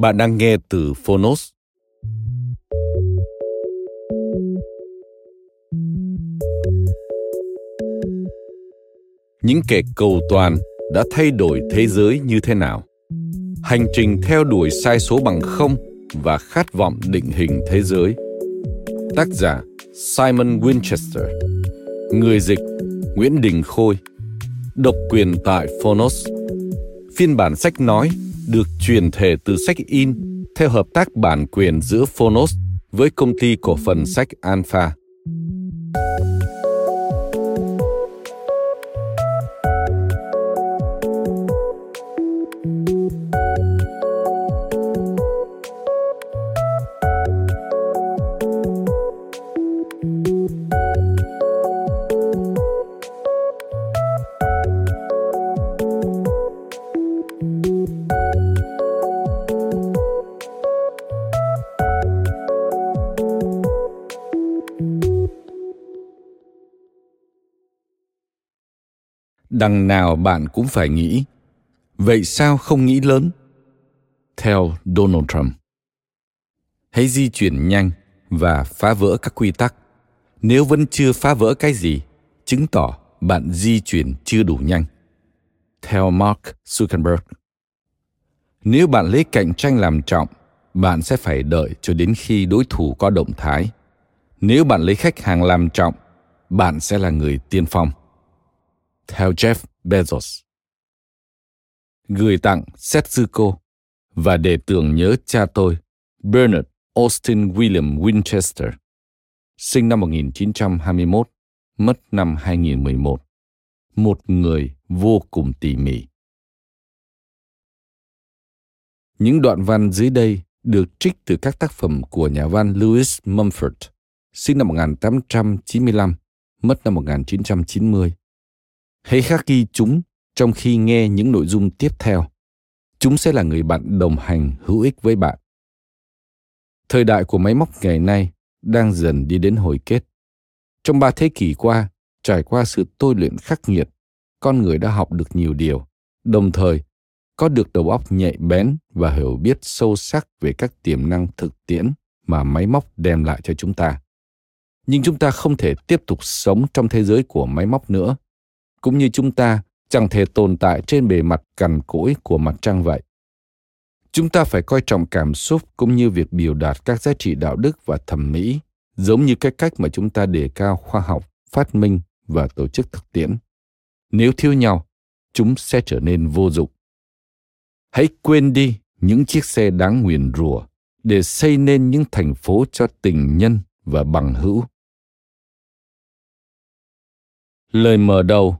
Bạn đang nghe từ Phonos. Những kẻ cầu toàn đã thay đổi thế giới như thế nào? Hành trình theo đuổi sai số bằng không và khát vọng định hình thế giới. Tác giả Simon Winchester Người dịch Nguyễn Đình Khôi Độc quyền tại Phonos Phiên bản sách nói được truyền thể từ sách in theo hợp tác bản quyền giữa Phonos với công ty cổ phần sách Alpha. Đằng nào bạn cũng phải nghĩ. Vậy sao không nghĩ lớn? Theo donald trump. Hãy di chuyển nhanh và phá vỡ các quy tắc. Nếu vẫn chưa phá vỡ cái gì, chứng tỏ bạn di chuyển chưa đủ nhanh. Theo mark zuckerberg. Nếu bạn lấy cạnh tranh làm trọng, bạn sẽ phải đợi cho đến khi đối thủ có động thái. Nếu bạn lấy khách hàng làm trọng, bạn sẽ là người tiên phong theo Jeff Bezos. Gửi tặng Setsuko và để tưởng nhớ cha tôi, Bernard Austin William Winchester, sinh năm 1921, mất năm 2011. Một người vô cùng tỉ mỉ. Những đoạn văn dưới đây được trích từ các tác phẩm của nhà văn Lewis Mumford, sinh năm 1895, mất năm 1990 Hãy khắc ghi chúng trong khi nghe những nội dung tiếp theo. Chúng sẽ là người bạn đồng hành hữu ích với bạn. Thời đại của máy móc ngày nay đang dần đi đến hồi kết. Trong ba thế kỷ qua, trải qua sự tôi luyện khắc nghiệt, con người đã học được nhiều điều, đồng thời có được đầu óc nhạy bén và hiểu biết sâu sắc về các tiềm năng thực tiễn mà máy móc đem lại cho chúng ta. Nhưng chúng ta không thể tiếp tục sống trong thế giới của máy móc nữa cũng như chúng ta chẳng thể tồn tại trên bề mặt cằn cỗi của mặt trăng vậy. Chúng ta phải coi trọng cảm xúc cũng như việc biểu đạt các giá trị đạo đức và thẩm mỹ, giống như cái cách mà chúng ta đề cao khoa học, phát minh và tổ chức thực tiễn. Nếu thiếu nhau, chúng sẽ trở nên vô dụng. Hãy quên đi những chiếc xe đáng nguyền rủa để xây nên những thành phố cho tình nhân và bằng hữu. Lời mở đầu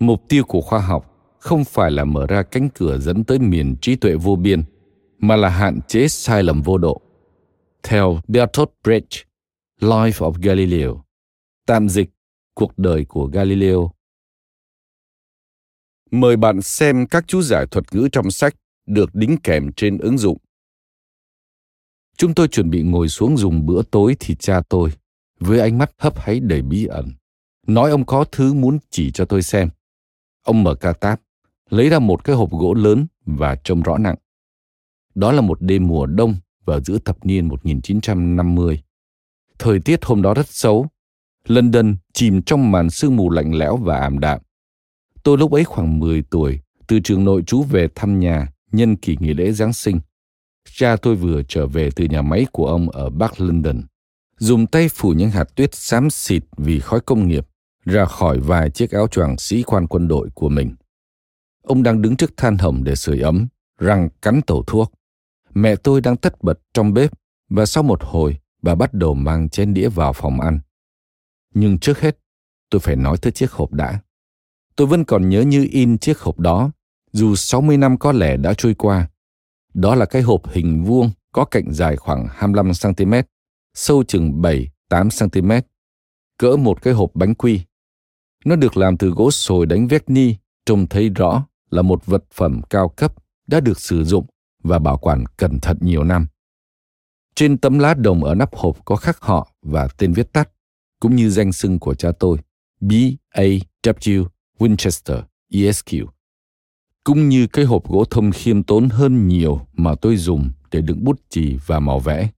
mục tiêu của khoa học không phải là mở ra cánh cửa dẫn tới miền trí tuệ vô biên mà là hạn chế sai lầm vô độ. Theo bertolt brecht life of galileo tạm dịch cuộc đời của galileo. Mời bạn xem các chú giải thuật ngữ trong sách được đính kèm trên ứng dụng. Chúng tôi chuẩn bị ngồi xuống dùng bữa tối thì cha tôi, với ánh mắt hấp háy đầy bí ẩn, nói ông có thứ muốn chỉ cho tôi xem. Ông mở ca táp, lấy ra một cái hộp gỗ lớn và trông rõ nặng. Đó là một đêm mùa đông vào giữa thập niên 1950. Thời tiết hôm đó rất xấu. London chìm trong màn sương mù lạnh lẽo và ảm đạm. Tôi lúc ấy khoảng 10 tuổi, từ trường nội trú về thăm nhà nhân kỳ nghỉ lễ Giáng sinh. Cha tôi vừa trở về từ nhà máy của ông ở Bắc London, dùng tay phủ những hạt tuyết xám xịt vì khói công nghiệp ra khỏi vài chiếc áo choàng sĩ quan quân đội của mình. Ông đang đứng trước than hồng để sưởi ấm, răng cắn tẩu thuốc. Mẹ tôi đang tất bật trong bếp và sau một hồi bà bắt đầu mang chén đĩa vào phòng ăn. Nhưng trước hết, tôi phải nói tới chiếc hộp đã. Tôi vẫn còn nhớ như in chiếc hộp đó, dù 60 năm có lẽ đã trôi qua. Đó là cái hộp hình vuông có cạnh dài khoảng 25cm, sâu chừng 7-8cm, cỡ một cái hộp bánh quy. Nó được làm từ gỗ sồi đánh vét ni, trông thấy rõ là một vật phẩm cao cấp đã được sử dụng và bảo quản cẩn thận nhiều năm. Trên tấm lá đồng ở nắp hộp có khắc họ và tên viết tắt, cũng như danh xưng của cha tôi, B. A. W. Winchester, ESQ. Cũng như cái hộp gỗ thông khiêm tốn hơn nhiều mà tôi dùng để đựng bút chì và màu vẽ.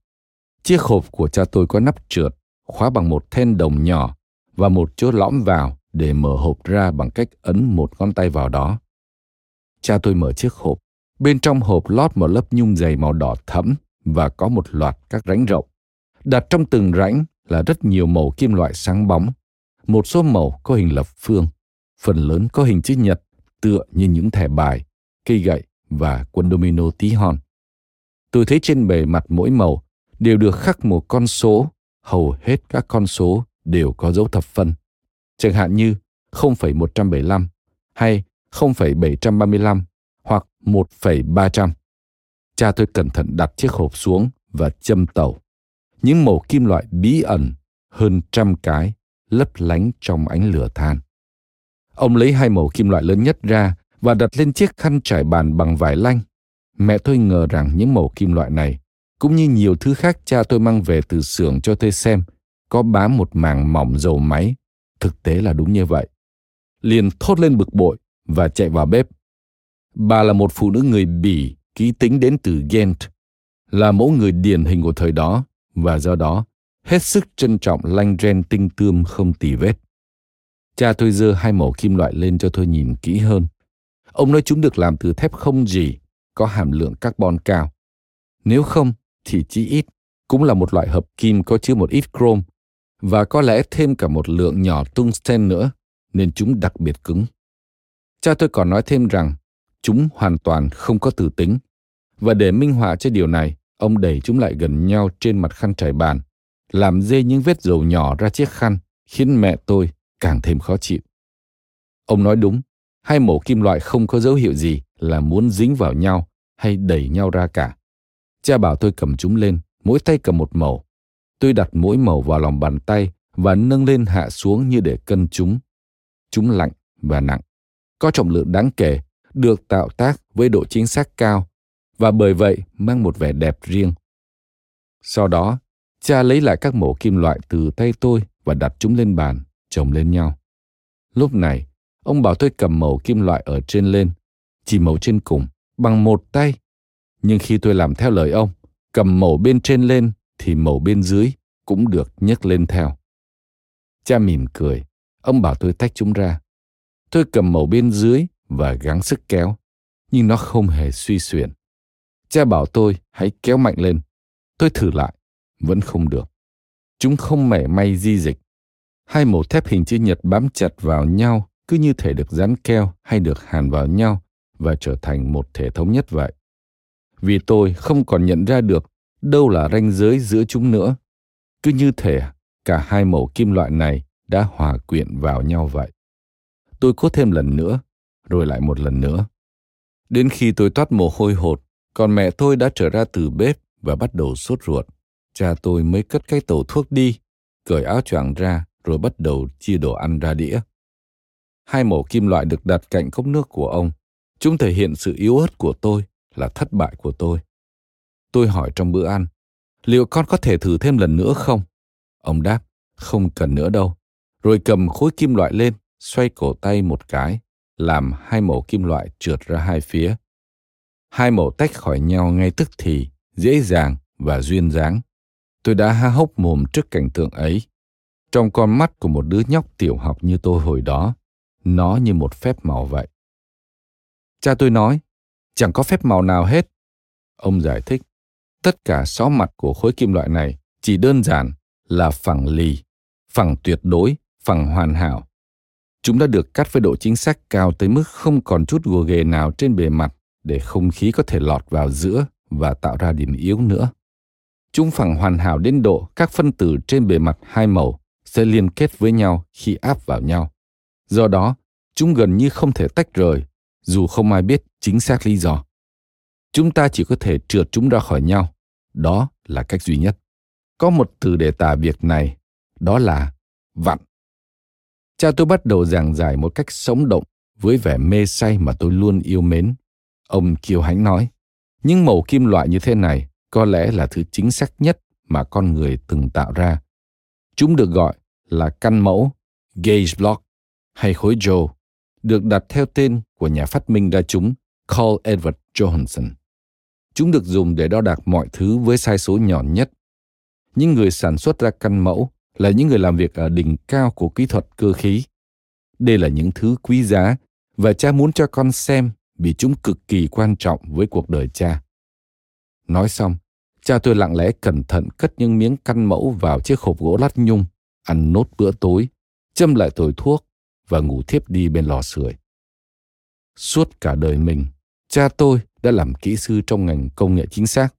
Chiếc hộp của cha tôi có nắp trượt, khóa bằng một then đồng nhỏ và một chỗ lõm vào để mở hộp ra bằng cách ấn một ngón tay vào đó. Cha tôi mở chiếc hộp. Bên trong hộp lót một lớp nhung dày màu đỏ thẫm và có một loạt các rãnh rộng. Đặt trong từng rãnh là rất nhiều màu kim loại sáng bóng. Một số màu có hình lập phương, phần lớn có hình chữ nhật tựa như những thẻ bài, cây gậy và quân domino tí hon. Tôi thấy trên bề mặt mỗi màu đều được khắc một con số, hầu hết các con số đều có dấu thập phân. Chẳng hạn như 0,175 hay 0,735 hoặc 1,300. Cha tôi cẩn thận đặt chiếc hộp xuống và châm tàu. Những màu kim loại bí ẩn hơn trăm cái lấp lánh trong ánh lửa than. Ông lấy hai màu kim loại lớn nhất ra và đặt lên chiếc khăn trải bàn bằng vải lanh. Mẹ tôi ngờ rằng những màu kim loại này, cũng như nhiều thứ khác cha tôi mang về từ xưởng cho tôi xem, có bám một màng mỏng dầu máy. Thực tế là đúng như vậy. Liền thốt lên bực bội và chạy vào bếp. Bà là một phụ nữ người Bỉ, ký tính đến từ Ghent, là mẫu người điển hình của thời đó và do đó hết sức trân trọng lanh ren tinh tươm không tì vết. Cha tôi dơ hai mẩu kim loại lên cho tôi nhìn kỹ hơn. Ông nói chúng được làm từ thép không gì, có hàm lượng carbon cao. Nếu không, thì chỉ ít, cũng là một loại hợp kim có chứa một ít chrome và có lẽ thêm cả một lượng nhỏ tungsten nữa, nên chúng đặc biệt cứng. Cha tôi còn nói thêm rằng chúng hoàn toàn không có tử tính. Và để minh họa cho điều này, ông đẩy chúng lại gần nhau trên mặt khăn trải bàn, làm dê những vết dầu nhỏ ra chiếc khăn, khiến mẹ tôi càng thêm khó chịu. Ông nói đúng, hai mẩu kim loại không có dấu hiệu gì là muốn dính vào nhau hay đẩy nhau ra cả. Cha bảo tôi cầm chúng lên, mỗi tay cầm một mẩu. Tôi đặt mỗi màu vào lòng bàn tay và nâng lên hạ xuống như để cân chúng. Chúng lạnh và nặng, có trọng lượng đáng kể, được tạo tác với độ chính xác cao và bởi vậy mang một vẻ đẹp riêng. Sau đó, cha lấy lại các mẩu kim loại từ tay tôi và đặt chúng lên bàn chồng lên nhau. Lúc này, ông bảo tôi cầm mẩu kim loại ở trên lên, chỉ mẩu trên cùng, bằng một tay. Nhưng khi tôi làm theo lời ông, cầm mẩu bên trên lên thì màu bên dưới cũng được nhấc lên theo. Cha mỉm cười, ông bảo tôi tách chúng ra. Tôi cầm màu bên dưới và gắng sức kéo, nhưng nó không hề suy xuyển. Cha bảo tôi hãy kéo mạnh lên. Tôi thử lại, vẫn không được. Chúng không mẻ may di dịch. Hai màu thép hình chữ nhật bám chặt vào nhau cứ như thể được dán keo hay được hàn vào nhau và trở thành một thể thống nhất vậy. Vì tôi không còn nhận ra được đâu là ranh giới giữa chúng nữa. Cứ như thể cả hai màu kim loại này đã hòa quyện vào nhau vậy. Tôi cốt thêm lần nữa, rồi lại một lần nữa. Đến khi tôi toát mồ hôi hột, còn mẹ tôi đã trở ra từ bếp và bắt đầu sốt ruột. Cha tôi mới cất cái tàu thuốc đi, cởi áo choàng ra rồi bắt đầu chia đồ ăn ra đĩa. Hai mẩu kim loại được đặt cạnh cốc nước của ông. Chúng thể hiện sự yếu ớt của tôi là thất bại của tôi. Tôi hỏi trong bữa ăn, liệu con có thể thử thêm lần nữa không? Ông đáp, không cần nữa đâu. Rồi cầm khối kim loại lên, xoay cổ tay một cái, làm hai mẩu kim loại trượt ra hai phía. Hai mẩu tách khỏi nhau ngay tức thì, dễ dàng và duyên dáng. Tôi đã há hốc mồm trước cảnh tượng ấy. Trong con mắt của một đứa nhóc tiểu học như tôi hồi đó, nó như một phép màu vậy. Cha tôi nói, chẳng có phép màu nào hết. Ông giải thích, tất cả sáu mặt của khối kim loại này chỉ đơn giản là phẳng lì, phẳng tuyệt đối, phẳng hoàn hảo. Chúng đã được cắt với độ chính xác cao tới mức không còn chút gồ ghề nào trên bề mặt để không khí có thể lọt vào giữa và tạo ra điểm yếu nữa. Chúng phẳng hoàn hảo đến độ các phân tử trên bề mặt hai màu sẽ liên kết với nhau khi áp vào nhau. Do đó, chúng gần như không thể tách rời, dù không ai biết chính xác lý do. Chúng ta chỉ có thể trượt chúng ra khỏi nhau. Đó là cách duy nhất. Có một từ để tả việc này, đó là vặn. Cha tôi bắt đầu giảng giải một cách sống động với vẻ mê say mà tôi luôn yêu mến. Ông kiêu hãnh nói, những màu kim loại như thế này có lẽ là thứ chính xác nhất mà con người từng tạo ra. Chúng được gọi là căn mẫu, gauge block hay khối Joe, được đặt theo tên của nhà phát minh ra chúng Carl Edward Johansson. Chúng được dùng để đo đạc mọi thứ với sai số nhỏ nhất. Những người sản xuất ra căn mẫu là những người làm việc ở đỉnh cao của kỹ thuật cơ khí. Đây là những thứ quý giá và cha muốn cho con xem vì chúng cực kỳ quan trọng với cuộc đời cha. Nói xong, cha tôi lặng lẽ cẩn thận cất những miếng căn mẫu vào chiếc hộp gỗ lát nhung, ăn nốt bữa tối, châm lại tồi thuốc và ngủ thiếp đi bên lò sưởi. Suốt cả đời mình, cha tôi đã làm kỹ sư trong ngành công nghệ chính xác.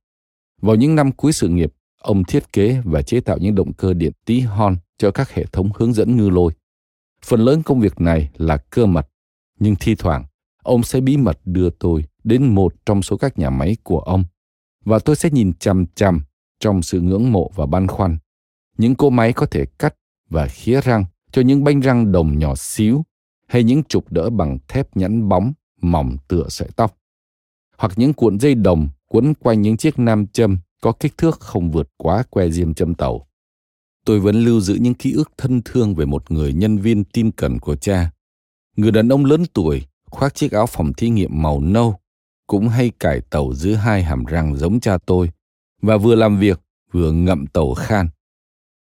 Vào những năm cuối sự nghiệp, ông thiết kế và chế tạo những động cơ điện tí hon cho các hệ thống hướng dẫn ngư lôi. Phần lớn công việc này là cơ mật, nhưng thi thoảng ông sẽ bí mật đưa tôi đến một trong số các nhà máy của ông và tôi sẽ nhìn chằm chằm trong sự ngưỡng mộ và băn khoăn. Những cỗ máy có thể cắt và khía răng cho những bánh răng đồng nhỏ xíu hay những trục đỡ bằng thép nhẵn bóng mỏng tựa sợi tóc hoặc những cuộn dây đồng quấn quanh những chiếc nam châm có kích thước không vượt quá que diêm châm tàu. Tôi vẫn lưu giữ những ký ức thân thương về một người nhân viên tin cẩn của cha. Người đàn ông lớn tuổi, khoác chiếc áo phòng thí nghiệm màu nâu, cũng hay cải tàu giữa hai hàm răng giống cha tôi, và vừa làm việc vừa ngậm tàu khan.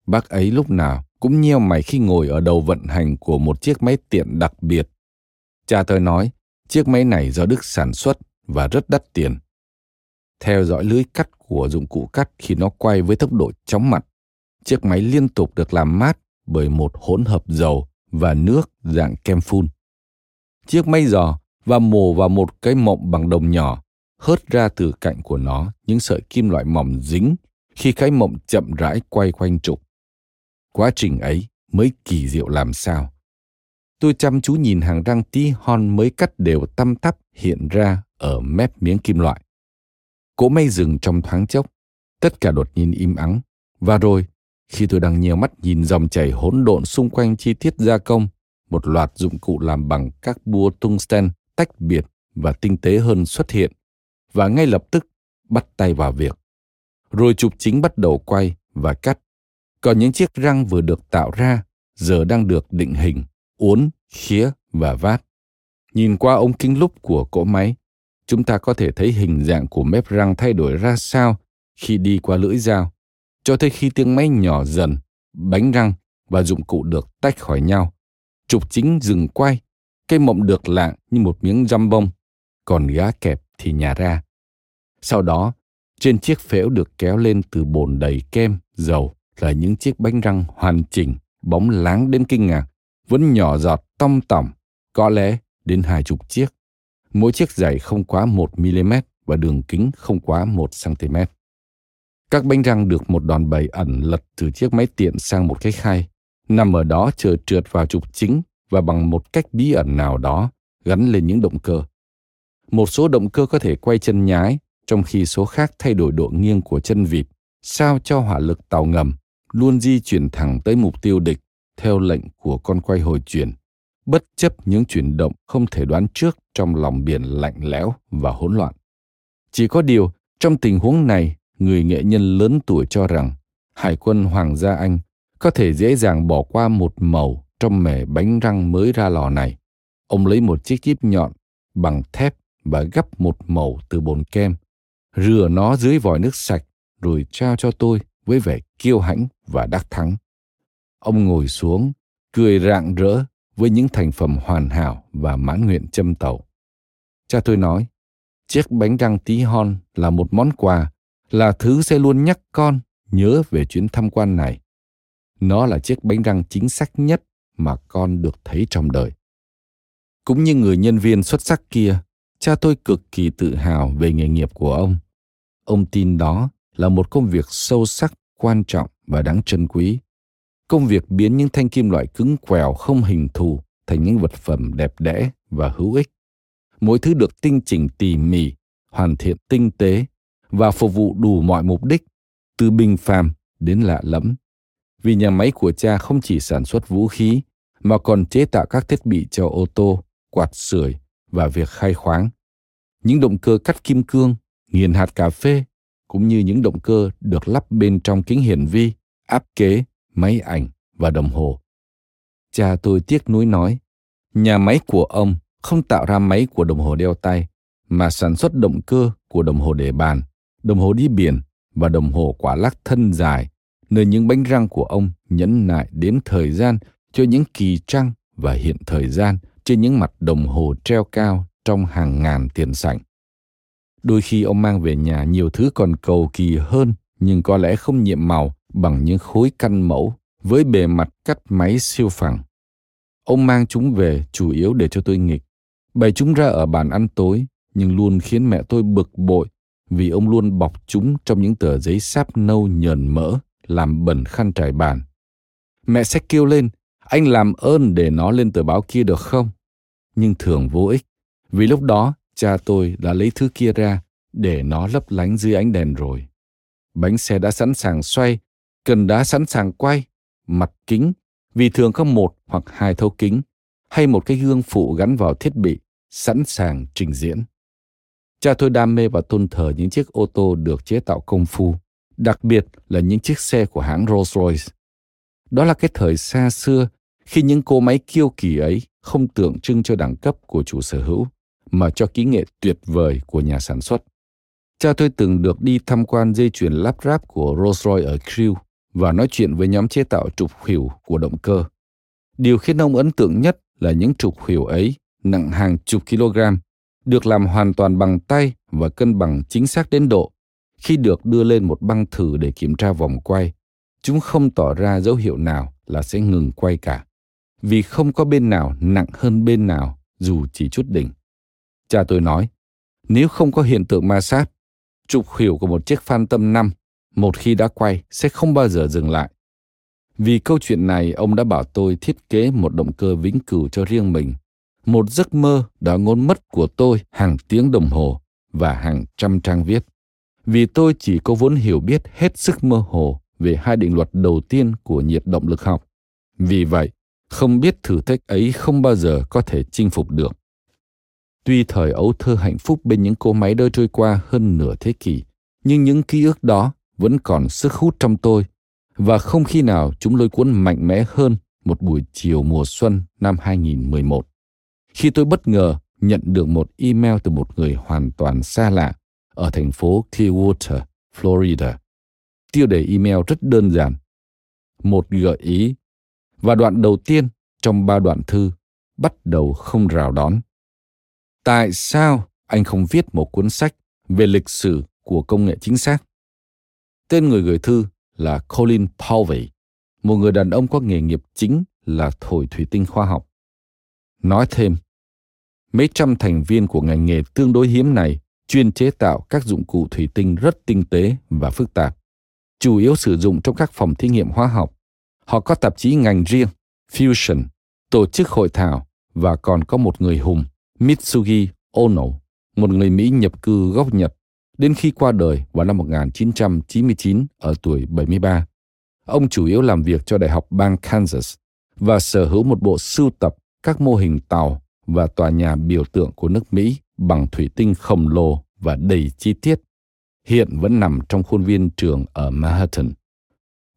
Bác ấy lúc nào cũng nheo mày khi ngồi ở đầu vận hành của một chiếc máy tiện đặc biệt. Cha tôi nói, chiếc máy này do Đức sản xuất và rất đắt tiền. Theo dõi lưới cắt của dụng cụ cắt khi nó quay với tốc độ chóng mặt, chiếc máy liên tục được làm mát bởi một hỗn hợp dầu và nước dạng kem phun. Chiếc máy giò và mổ vào một cái mộng bằng đồng nhỏ, hớt ra từ cạnh của nó những sợi kim loại mỏng dính khi cái mộng chậm rãi quay quanh trục. Quá trình ấy mới kỳ diệu làm sao. Tôi chăm chú nhìn hàng răng tí hon mới cắt đều tăm tắp hiện ra ở mép miếng kim loại. Cỗ mây dừng trong thoáng chốc, tất cả đột nhiên im ắng. Và rồi, khi tôi đang nhiều mắt nhìn dòng chảy hỗn độn xung quanh chi tiết gia công, một loạt dụng cụ làm bằng các bua tungsten tách biệt và tinh tế hơn xuất hiện, và ngay lập tức bắt tay vào việc. Rồi chụp chính bắt đầu quay và cắt. Còn những chiếc răng vừa được tạo ra giờ đang được định hình, uốn, khía và vát. Nhìn qua ống kính lúp của cỗ máy, chúng ta có thể thấy hình dạng của mép răng thay đổi ra sao khi đi qua lưỡi dao, cho tới khi tiếng máy nhỏ dần, bánh răng và dụng cụ được tách khỏi nhau. Trục chính dừng quay, cây mộng được lạng như một miếng răm bông, còn gá kẹp thì nhà ra. Sau đó, trên chiếc phễu được kéo lên từ bồn đầy kem, dầu là những chiếc bánh răng hoàn chỉnh, bóng láng đến kinh ngạc, vẫn nhỏ giọt tong tỏng, có lẽ đến hai chục chiếc. Mỗi chiếc giày không quá 1 mm và đường kính không quá 1 cm. Các bánh răng được một đòn bẩy ẩn lật từ chiếc máy tiện sang một cái khay, nằm ở đó chờ trượt vào trục chính và bằng một cách bí ẩn nào đó gắn lên những động cơ. Một số động cơ có thể quay chân nhái, trong khi số khác thay đổi độ nghiêng của chân vịt, sao cho hỏa lực tàu ngầm luôn di chuyển thẳng tới mục tiêu địch theo lệnh của con quay hồi chuyển, bất chấp những chuyển động không thể đoán trước trong lòng biển lạnh lẽo và hỗn loạn. Chỉ có điều, trong tình huống này, người nghệ nhân lớn tuổi cho rằng Hải quân Hoàng gia Anh có thể dễ dàng bỏ qua một màu trong mẻ bánh răng mới ra lò này. Ông lấy một chiếc kíp nhọn bằng thép và gấp một màu từ bồn kem, rửa nó dưới vòi nước sạch rồi trao cho tôi với vẻ kiêu hãnh và đắc thắng. Ông ngồi xuống, cười rạng rỡ với những thành phẩm hoàn hảo và mãn nguyện châm tàu. Cha tôi nói, chiếc bánh răng tí hon là một món quà, là thứ sẽ luôn nhắc con nhớ về chuyến tham quan này. Nó là chiếc bánh răng chính xác nhất mà con được thấy trong đời. Cũng như người nhân viên xuất sắc kia, cha tôi cực kỳ tự hào về nghề nghiệp của ông. Ông tin đó là một công việc sâu sắc, quan trọng và đáng trân quý. Công việc biến những thanh kim loại cứng quèo không hình thù thành những vật phẩm đẹp đẽ và hữu ích. Mỗi thứ được tinh chỉnh tỉ mỉ, hoàn thiện tinh tế và phục vụ đủ mọi mục đích, từ bình phàm đến lạ lẫm. Vì nhà máy của cha không chỉ sản xuất vũ khí, mà còn chế tạo các thiết bị cho ô tô, quạt sưởi và việc khai khoáng. Những động cơ cắt kim cương, nghiền hạt cà phê, cũng như những động cơ được lắp bên trong kính hiển vi, áp kế, máy ảnh và đồng hồ. Cha tôi tiếc nuối nói, nhà máy của ông không tạo ra máy của đồng hồ đeo tay, mà sản xuất động cơ của đồng hồ để bàn, đồng hồ đi biển và đồng hồ quả lắc thân dài, nơi những bánh răng của ông nhẫn nại đến thời gian cho những kỳ trăng và hiện thời gian trên những mặt đồng hồ treo cao trong hàng ngàn tiền sảnh. Đôi khi ông mang về nhà nhiều thứ còn cầu kỳ hơn nhưng có lẽ không nhiệm màu bằng những khối căn mẫu với bề mặt cắt máy siêu phẳng. Ông mang chúng về chủ yếu để cho tôi nghịch. Bày chúng ra ở bàn ăn tối nhưng luôn khiến mẹ tôi bực bội vì ông luôn bọc chúng trong những tờ giấy sáp nâu nhờn mỡ làm bẩn khăn trải bàn. Mẹ sẽ kêu lên, anh làm ơn để nó lên tờ báo kia được không? Nhưng thường vô ích, vì lúc đó cha tôi đã lấy thứ kia ra để nó lấp lánh dưới ánh đèn rồi. Bánh xe đã sẵn sàng xoay, cần đá sẵn sàng quay, mặt kính, vì thường có một hoặc hai thấu kính, hay một cái gương phụ gắn vào thiết bị, sẵn sàng trình diễn. Cha tôi đam mê và tôn thờ những chiếc ô tô được chế tạo công phu, đặc biệt là những chiếc xe của hãng Rolls-Royce. Đó là cái thời xa xưa khi những cô máy kiêu kỳ ấy không tượng trưng cho đẳng cấp của chủ sở hữu, mà cho kỹ nghệ tuyệt vời của nhà sản xuất. Cha tôi từng được đi tham quan dây chuyền lắp ráp của Rolls-Royce ở Crewe và nói chuyện với nhóm chế tạo trục khuỷu của động cơ. Điều khiến ông ấn tượng nhất là những trục khuỷu ấy nặng hàng chục kg, được làm hoàn toàn bằng tay và cân bằng chính xác đến độ. Khi được đưa lên một băng thử để kiểm tra vòng quay, chúng không tỏ ra dấu hiệu nào là sẽ ngừng quay cả, vì không có bên nào nặng hơn bên nào dù chỉ chút đỉnh. Cha tôi nói, nếu không có hiện tượng ma sát, trục khuỷu của một chiếc Phantom 5 một khi đã quay sẽ không bao giờ dừng lại. Vì câu chuyện này, ông đã bảo tôi thiết kế một động cơ vĩnh cửu cho riêng mình. Một giấc mơ đã ngốn mất của tôi hàng tiếng đồng hồ và hàng trăm trang viết. Vì tôi chỉ có vốn hiểu biết hết sức mơ hồ về hai định luật đầu tiên của nhiệt động lực học. Vì vậy, không biết thử thách ấy không bao giờ có thể chinh phục được. Tuy thời ấu thơ hạnh phúc bên những cô máy đơ trôi qua hơn nửa thế kỷ, nhưng những ký ức đó vẫn còn sức hút trong tôi và không khi nào chúng lôi cuốn mạnh mẽ hơn một buổi chiều mùa xuân năm 2011. Khi tôi bất ngờ nhận được một email từ một người hoàn toàn xa lạ ở thành phố Clearwater, Florida. Tiêu đề email rất đơn giản. Một gợi ý và đoạn đầu tiên trong ba đoạn thư bắt đầu không rào đón. Tại sao anh không viết một cuốn sách về lịch sử của công nghệ chính xác? Tên người gửi thư là Colin Powell, một người đàn ông có nghề nghiệp chính là thổi thủy tinh khoa học. Nói thêm, mấy trăm thành viên của ngành nghề tương đối hiếm này chuyên chế tạo các dụng cụ thủy tinh rất tinh tế và phức tạp, chủ yếu sử dụng trong các phòng thí nghiệm hóa học. Họ có tạp chí ngành riêng, Fusion, tổ chức hội thảo và còn có một người hùng, Mitsugi Ono, một người Mỹ nhập cư gốc Nhật đến khi qua đời vào năm 1999 ở tuổi 73. Ông chủ yếu làm việc cho Đại học bang Kansas và sở hữu một bộ sưu tập các mô hình tàu và tòa nhà biểu tượng của nước Mỹ bằng thủy tinh khổng lồ và đầy chi tiết. hiện vẫn nằm trong khuôn viên trường ở Manhattan.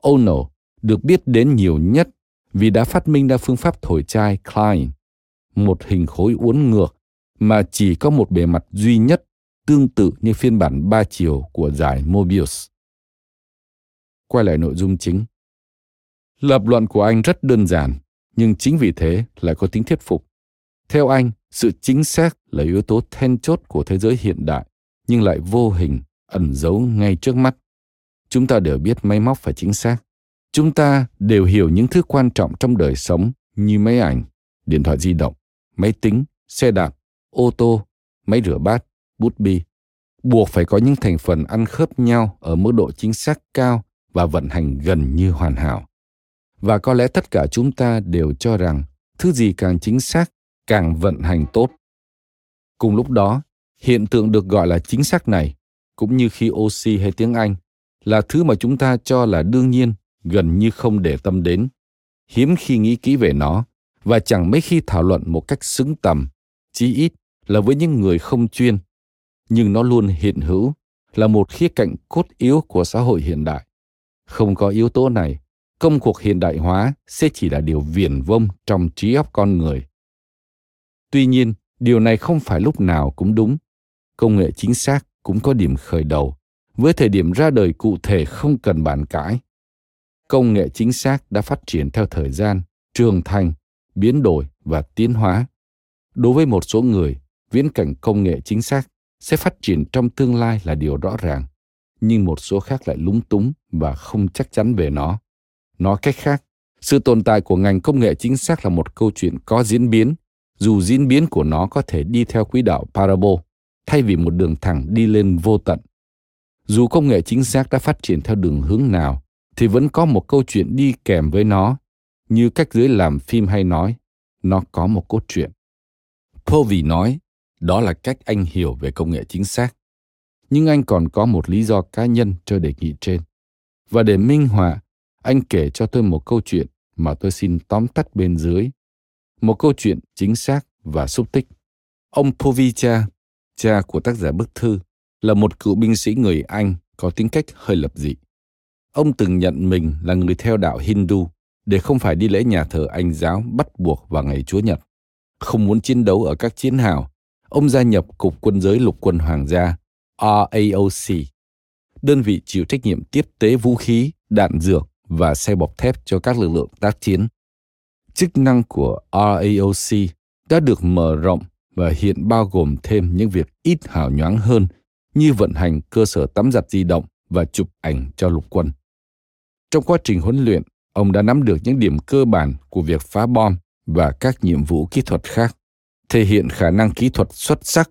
Ono được biết đến nhiều nhất vì đã phát minh ra phương pháp thổi chai Klein, một hình khối uốn ngược mà chỉ có một bề mặt duy nhất tương tự như phiên bản ba chiều của giải Mobius. Quay lại nội dung chính. Lập luận của anh rất đơn giản, nhưng chính vì thế lại có tính thuyết phục. Theo anh, sự chính xác là yếu tố then chốt của thế giới hiện đại, nhưng lại vô hình, ẩn giấu ngay trước mắt. Chúng ta đều biết máy móc phải chính xác. Chúng ta đều hiểu những thứ quan trọng trong đời sống như máy ảnh, điện thoại di động, máy tính, xe đạp, ô tô, máy rửa bát, bút bi. Buộc phải có những thành phần ăn khớp nhau ở mức độ chính xác cao và vận hành gần như hoàn hảo. Và có lẽ tất cả chúng ta đều cho rằng thứ gì càng chính xác càng vận hành tốt. Cùng lúc đó, hiện tượng được gọi là chính xác này, cũng như khi oxy hay tiếng Anh, là thứ mà chúng ta cho là đương nhiên, gần như không để tâm đến. Hiếm khi nghĩ kỹ về nó, và chẳng mấy khi thảo luận một cách xứng tầm, chí ít là với những người không chuyên. Nhưng nó luôn hiện hữu, là một khía cạnh cốt yếu của xã hội hiện đại. Không có yếu tố này, công cuộc hiện đại hóa sẽ chỉ là điều viển vông trong trí óc con người. Tuy nhiên, điều này không phải lúc nào cũng đúng. Công nghệ chính xác cũng có điểm khởi đầu, với thời điểm ra đời cụ thể không cần bàn cãi. Công nghệ chính xác đã phát triển theo thời gian, trưởng thành, biến đổi và tiến hóa. Đối với một số người, viễn cảnh công nghệ chính xác sẽ phát triển trong tương lai là điều rõ ràng, nhưng một số khác lại lúng túng và không chắc chắn về nó. Nói cách khác, sự tồn tại của ngành công nghệ chính xác là một câu chuyện có diễn biến, dù diễn biến của nó có thể đi theo quỹ đạo parabol, thay vì một đường thẳng đi lên vô tận. Dù công nghệ chính xác đã phát triển theo đường hướng nào, thì vẫn có một câu chuyện đi kèm với nó, như cách dưới làm phim hay nói, nó có một cốt truyện. Povey nói, đó là cách anh hiểu về công nghệ chính xác. Nhưng anh còn có một lý do cá nhân cho đề nghị trên. Và để minh họa, anh kể cho tôi một câu chuyện mà tôi xin tóm tắt bên dưới. Một câu chuyện chính xác và xúc tích. Ông Povicha, cha của tác giả bức thư, là một cựu binh sĩ người Anh có tính cách hơi lập dị. Ông từng nhận mình là người theo đạo Hindu để không phải đi lễ nhà thờ Anh giáo bắt buộc vào ngày Chúa Nhật. Không muốn chiến đấu ở các chiến hào, ông gia nhập Cục Quân giới Lục quân Hoàng gia, RAOC, đơn vị chịu trách nhiệm tiếp tế vũ khí, đạn dược và xe bọc thép cho các lực lượng tác chiến. Chức năng của RAOC đã được mở rộng và hiện bao gồm thêm những việc ít hào nhoáng hơn như vận hành cơ sở tắm giặt di động và chụp ảnh cho lục quân. Trong quá trình huấn luyện, ông đã nắm được những điểm cơ bản của việc phá bom và các nhiệm vụ kỹ thuật khác, thể hiện khả năng kỹ thuật xuất sắc.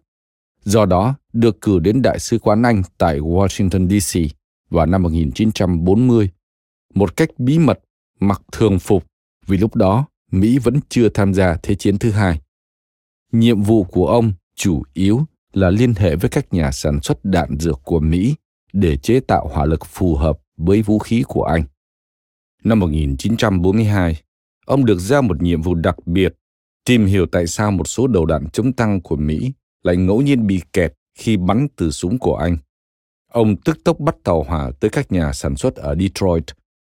Do đó, được cử đến Đại sứ quán Anh tại Washington, D.C. vào năm 1940 một cách bí mật mặc thường phục vì lúc đó Mỹ vẫn chưa tham gia Thế chiến thứ hai. Nhiệm vụ của ông chủ yếu là liên hệ với các nhà sản xuất đạn dược của Mỹ để chế tạo hỏa lực phù hợp với vũ khí của Anh. Năm 1942, ông được giao một nhiệm vụ đặc biệt tìm hiểu tại sao một số đầu đạn chống tăng của Mỹ lại ngẫu nhiên bị kẹt khi bắn từ súng của Anh. Ông tức tốc bắt tàu hỏa tới các nhà sản xuất ở Detroit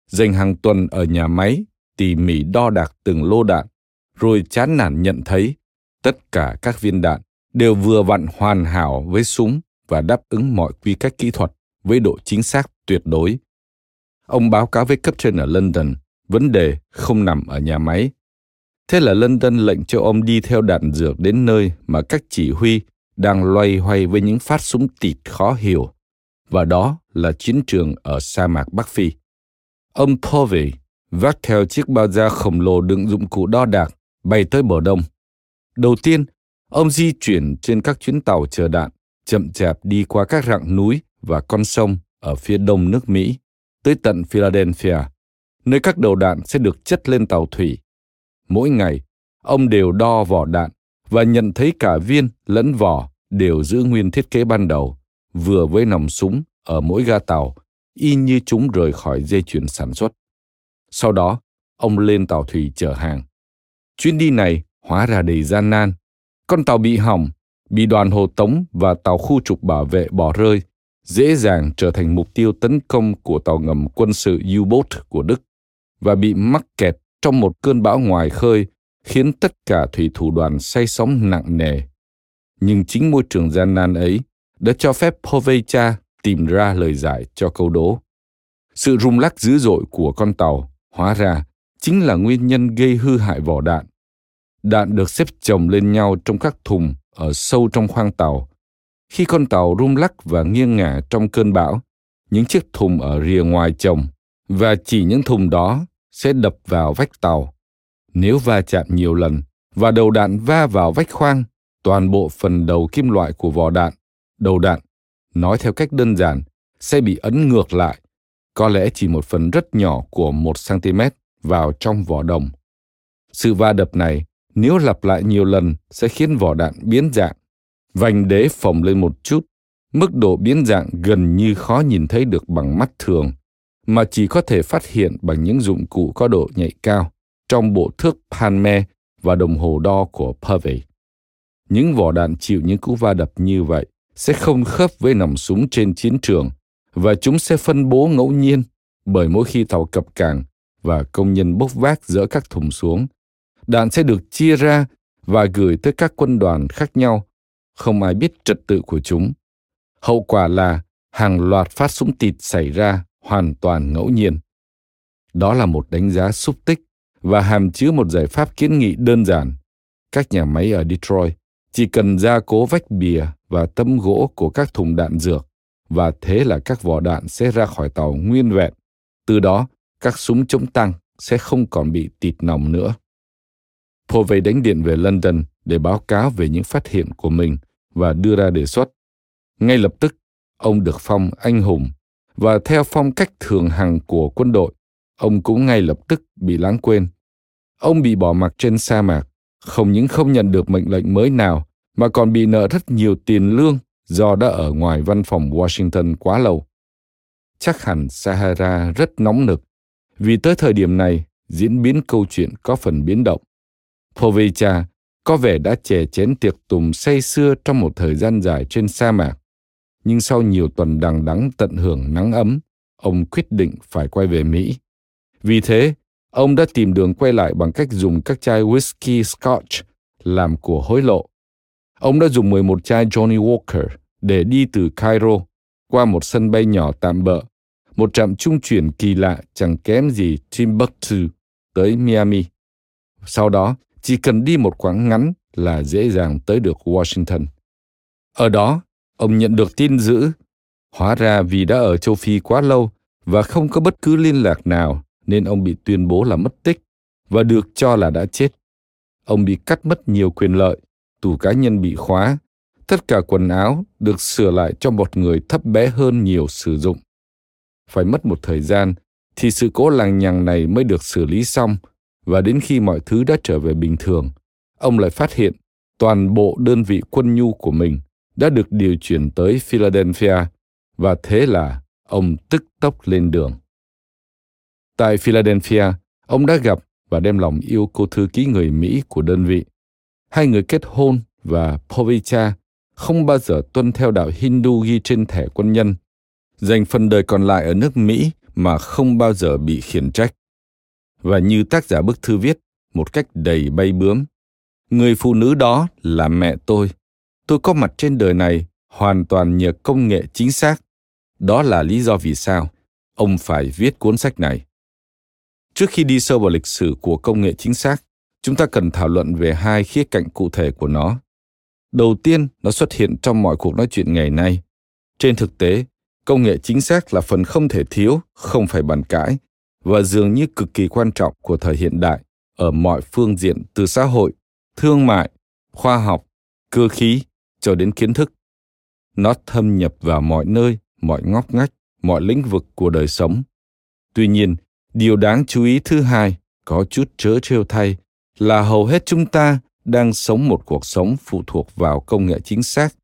dành hàng tuần ở nhà máy tỉ mỉ đo đạc từng lô đạn, rồi chán nản nhận thấy tất cả các viên đạn đều vừa vặn hoàn hảo với súng và đáp ứng mọi quy cách kỹ thuật với độ chính xác tuyệt đối. Ông báo cáo với cấp trên ở London, vấn đề không nằm ở nhà máy. Thế là London lệnh cho ông đi theo đạn dược đến nơi mà các chỉ huy đang loay hoay với những phát súng tịt khó hiểu. Và đó là chiến trường ở sa mạc Bắc Phi. Ông Povey vác theo chiếc bao da khổng lồ đựng dụng cụ đo đạc, bay tới bờ đông. Đầu tiên, ông di chuyển trên các chuyến tàu chờ đạn, chậm chạp đi qua các rặng núi và con sông ở phía đông nước Mỹ, tới tận Philadelphia, nơi các đầu đạn sẽ được chất lên tàu thủy. Mỗi ngày, ông đều đo vỏ đạn và nhận thấy cả viên lẫn vỏ đều giữ nguyên thiết kế ban đầu, vừa với nòng súng ở mỗi ga tàu y như chúng rời khỏi dây chuyền sản xuất. Sau đó, ông lên tàu thủy chở hàng. Chuyến đi này hóa ra đầy gian nan. Con tàu bị hỏng, bị đoàn hồ tống và tàu khu trục bảo vệ bỏ rơi, dễ dàng trở thành mục tiêu tấn công của tàu ngầm quân sự U-boat của Đức và bị mắc kẹt trong một cơn bão ngoài khơi khiến tất cả thủy thủ đoàn say sóng nặng nề. Nhưng chính môi trường gian nan ấy đã cho phép Povecha tìm ra lời giải cho câu đố. Sự rung lắc dữ dội của con tàu hóa ra chính là nguyên nhân gây hư hại vỏ đạn. Đạn được xếp chồng lên nhau trong các thùng ở sâu trong khoang tàu. Khi con tàu rung lắc và nghiêng ngả trong cơn bão, những chiếc thùng ở rìa ngoài chồng và chỉ những thùng đó sẽ đập vào vách tàu. Nếu va chạm nhiều lần và đầu đạn va vào vách khoang, toàn bộ phần đầu kim loại của vỏ đạn, đầu đạn, nói theo cách đơn giản, sẽ bị ấn ngược lại, có lẽ chỉ một phần rất nhỏ của một cm vào trong vỏ đồng. Sự va đập này, nếu lặp lại nhiều lần, sẽ khiến vỏ đạn biến dạng. Vành đế phồng lên một chút, mức độ biến dạng gần như khó nhìn thấy được bằng mắt thường mà chỉ có thể phát hiện bằng những dụng cụ có độ nhạy cao trong bộ thước Panme và đồng hồ đo của Purvey. Những vỏ đạn chịu những cú va đập như vậy sẽ không khớp với nòng súng trên chiến trường và chúng sẽ phân bố ngẫu nhiên bởi mỗi khi tàu cập cảng và công nhân bốc vác dỡ các thùng xuống, đạn sẽ được chia ra và gửi tới các quân đoàn khác nhau, không ai biết trật tự của chúng. Hậu quả là hàng loạt phát súng tịt xảy ra hoàn toàn ngẫu nhiên. Đó là một đánh giá xúc tích và hàm chứa một giải pháp kiến nghị đơn giản. Các nhà máy ở Detroit chỉ cần gia cố vách bìa và tấm gỗ của các thùng đạn dược và thế là các vỏ đạn sẽ ra khỏi tàu nguyên vẹn. Từ đó, các súng chống tăng sẽ không còn bị tịt nòng nữa. Povey đánh điện về London để báo cáo về những phát hiện của mình và đưa ra đề xuất. Ngay lập tức, ông được phong anh hùng và theo phong cách thường hằng của quân đội, ông cũng ngay lập tức bị lãng quên. Ông bị bỏ mặc trên sa mạc, không những không nhận được mệnh lệnh mới nào, mà còn bị nợ rất nhiều tiền lương do đã ở ngoài văn phòng Washington quá lâu. Chắc hẳn Sahara rất nóng nực, vì tới thời điểm này, diễn biến câu chuyện có phần biến động. Povecha có vẻ đã chè chén tiệc tùng say sưa trong một thời gian dài trên sa mạc nhưng sau nhiều tuần đằng đẵng tận hưởng nắng ấm, ông quyết định phải quay về Mỹ. Vì thế, ông đã tìm đường quay lại bằng cách dùng các chai whisky Scotch làm của hối lộ. Ông đã dùng 11 chai Johnny Walker để đi từ Cairo qua một sân bay nhỏ tạm bợ, một trạm trung chuyển kỳ lạ chẳng kém gì Timbuktu tới Miami. Sau đó, chỉ cần đi một quãng ngắn là dễ dàng tới được Washington. Ở đó, ông nhận được tin dữ. Hóa ra vì đã ở châu Phi quá lâu và không có bất cứ liên lạc nào nên ông bị tuyên bố là mất tích và được cho là đã chết. Ông bị cắt mất nhiều quyền lợi, tủ cá nhân bị khóa, tất cả quần áo được sửa lại cho một người thấp bé hơn nhiều sử dụng. Phải mất một thời gian thì sự cố lằng nhằng này mới được xử lý xong và đến khi mọi thứ đã trở về bình thường, ông lại phát hiện toàn bộ đơn vị quân nhu của mình đã được điều chuyển tới Philadelphia và thế là ông tức tốc lên đường. Tại Philadelphia, ông đã gặp và đem lòng yêu cô thư ký người Mỹ của đơn vị. Hai người kết hôn và Povicha không bao giờ tuân theo đạo Hindu ghi trên thẻ quân nhân, dành phần đời còn lại ở nước Mỹ mà không bao giờ bị khiển trách. Và như tác giả bức thư viết một cách đầy bay bướm, người phụ nữ đó là mẹ tôi tôi có mặt trên đời này hoàn toàn nhờ công nghệ chính xác. Đó là lý do vì sao ông phải viết cuốn sách này. Trước khi đi sâu vào lịch sử của công nghệ chính xác, chúng ta cần thảo luận về hai khía cạnh cụ thể của nó. Đầu tiên, nó xuất hiện trong mọi cuộc nói chuyện ngày nay. Trên thực tế, công nghệ chính xác là phần không thể thiếu, không phải bàn cãi, và dường như cực kỳ quan trọng của thời hiện đại ở mọi phương diện từ xã hội, thương mại, khoa học, cơ khí cho đến kiến thức. Nó thâm nhập vào mọi nơi, mọi ngóc ngách, mọi lĩnh vực của đời sống. Tuy nhiên, điều đáng chú ý thứ hai, có chút trớ trêu thay, là hầu hết chúng ta đang sống một cuộc sống phụ thuộc vào công nghệ chính xác,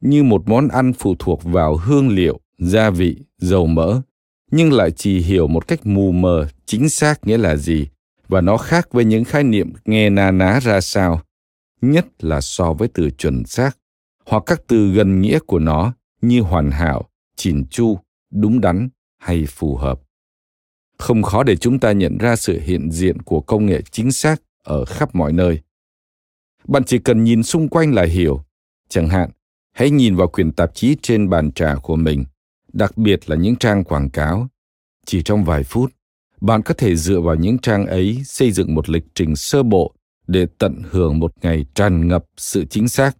như một món ăn phụ thuộc vào hương liệu, gia vị, dầu mỡ, nhưng lại chỉ hiểu một cách mù mờ chính xác nghĩa là gì và nó khác với những khái niệm nghe na ná ra sao, nhất là so với từ chuẩn xác hoặc các từ gần nghĩa của nó như hoàn hảo, chỉn chu, đúng đắn hay phù hợp. Không khó để chúng ta nhận ra sự hiện diện của công nghệ chính xác ở khắp mọi nơi. Bạn chỉ cần nhìn xung quanh là hiểu. Chẳng hạn, hãy nhìn vào quyển tạp chí trên bàn trà của mình, đặc biệt là những trang quảng cáo. Chỉ trong vài phút, bạn có thể dựa vào những trang ấy xây dựng một lịch trình sơ bộ để tận hưởng một ngày tràn ngập sự chính xác.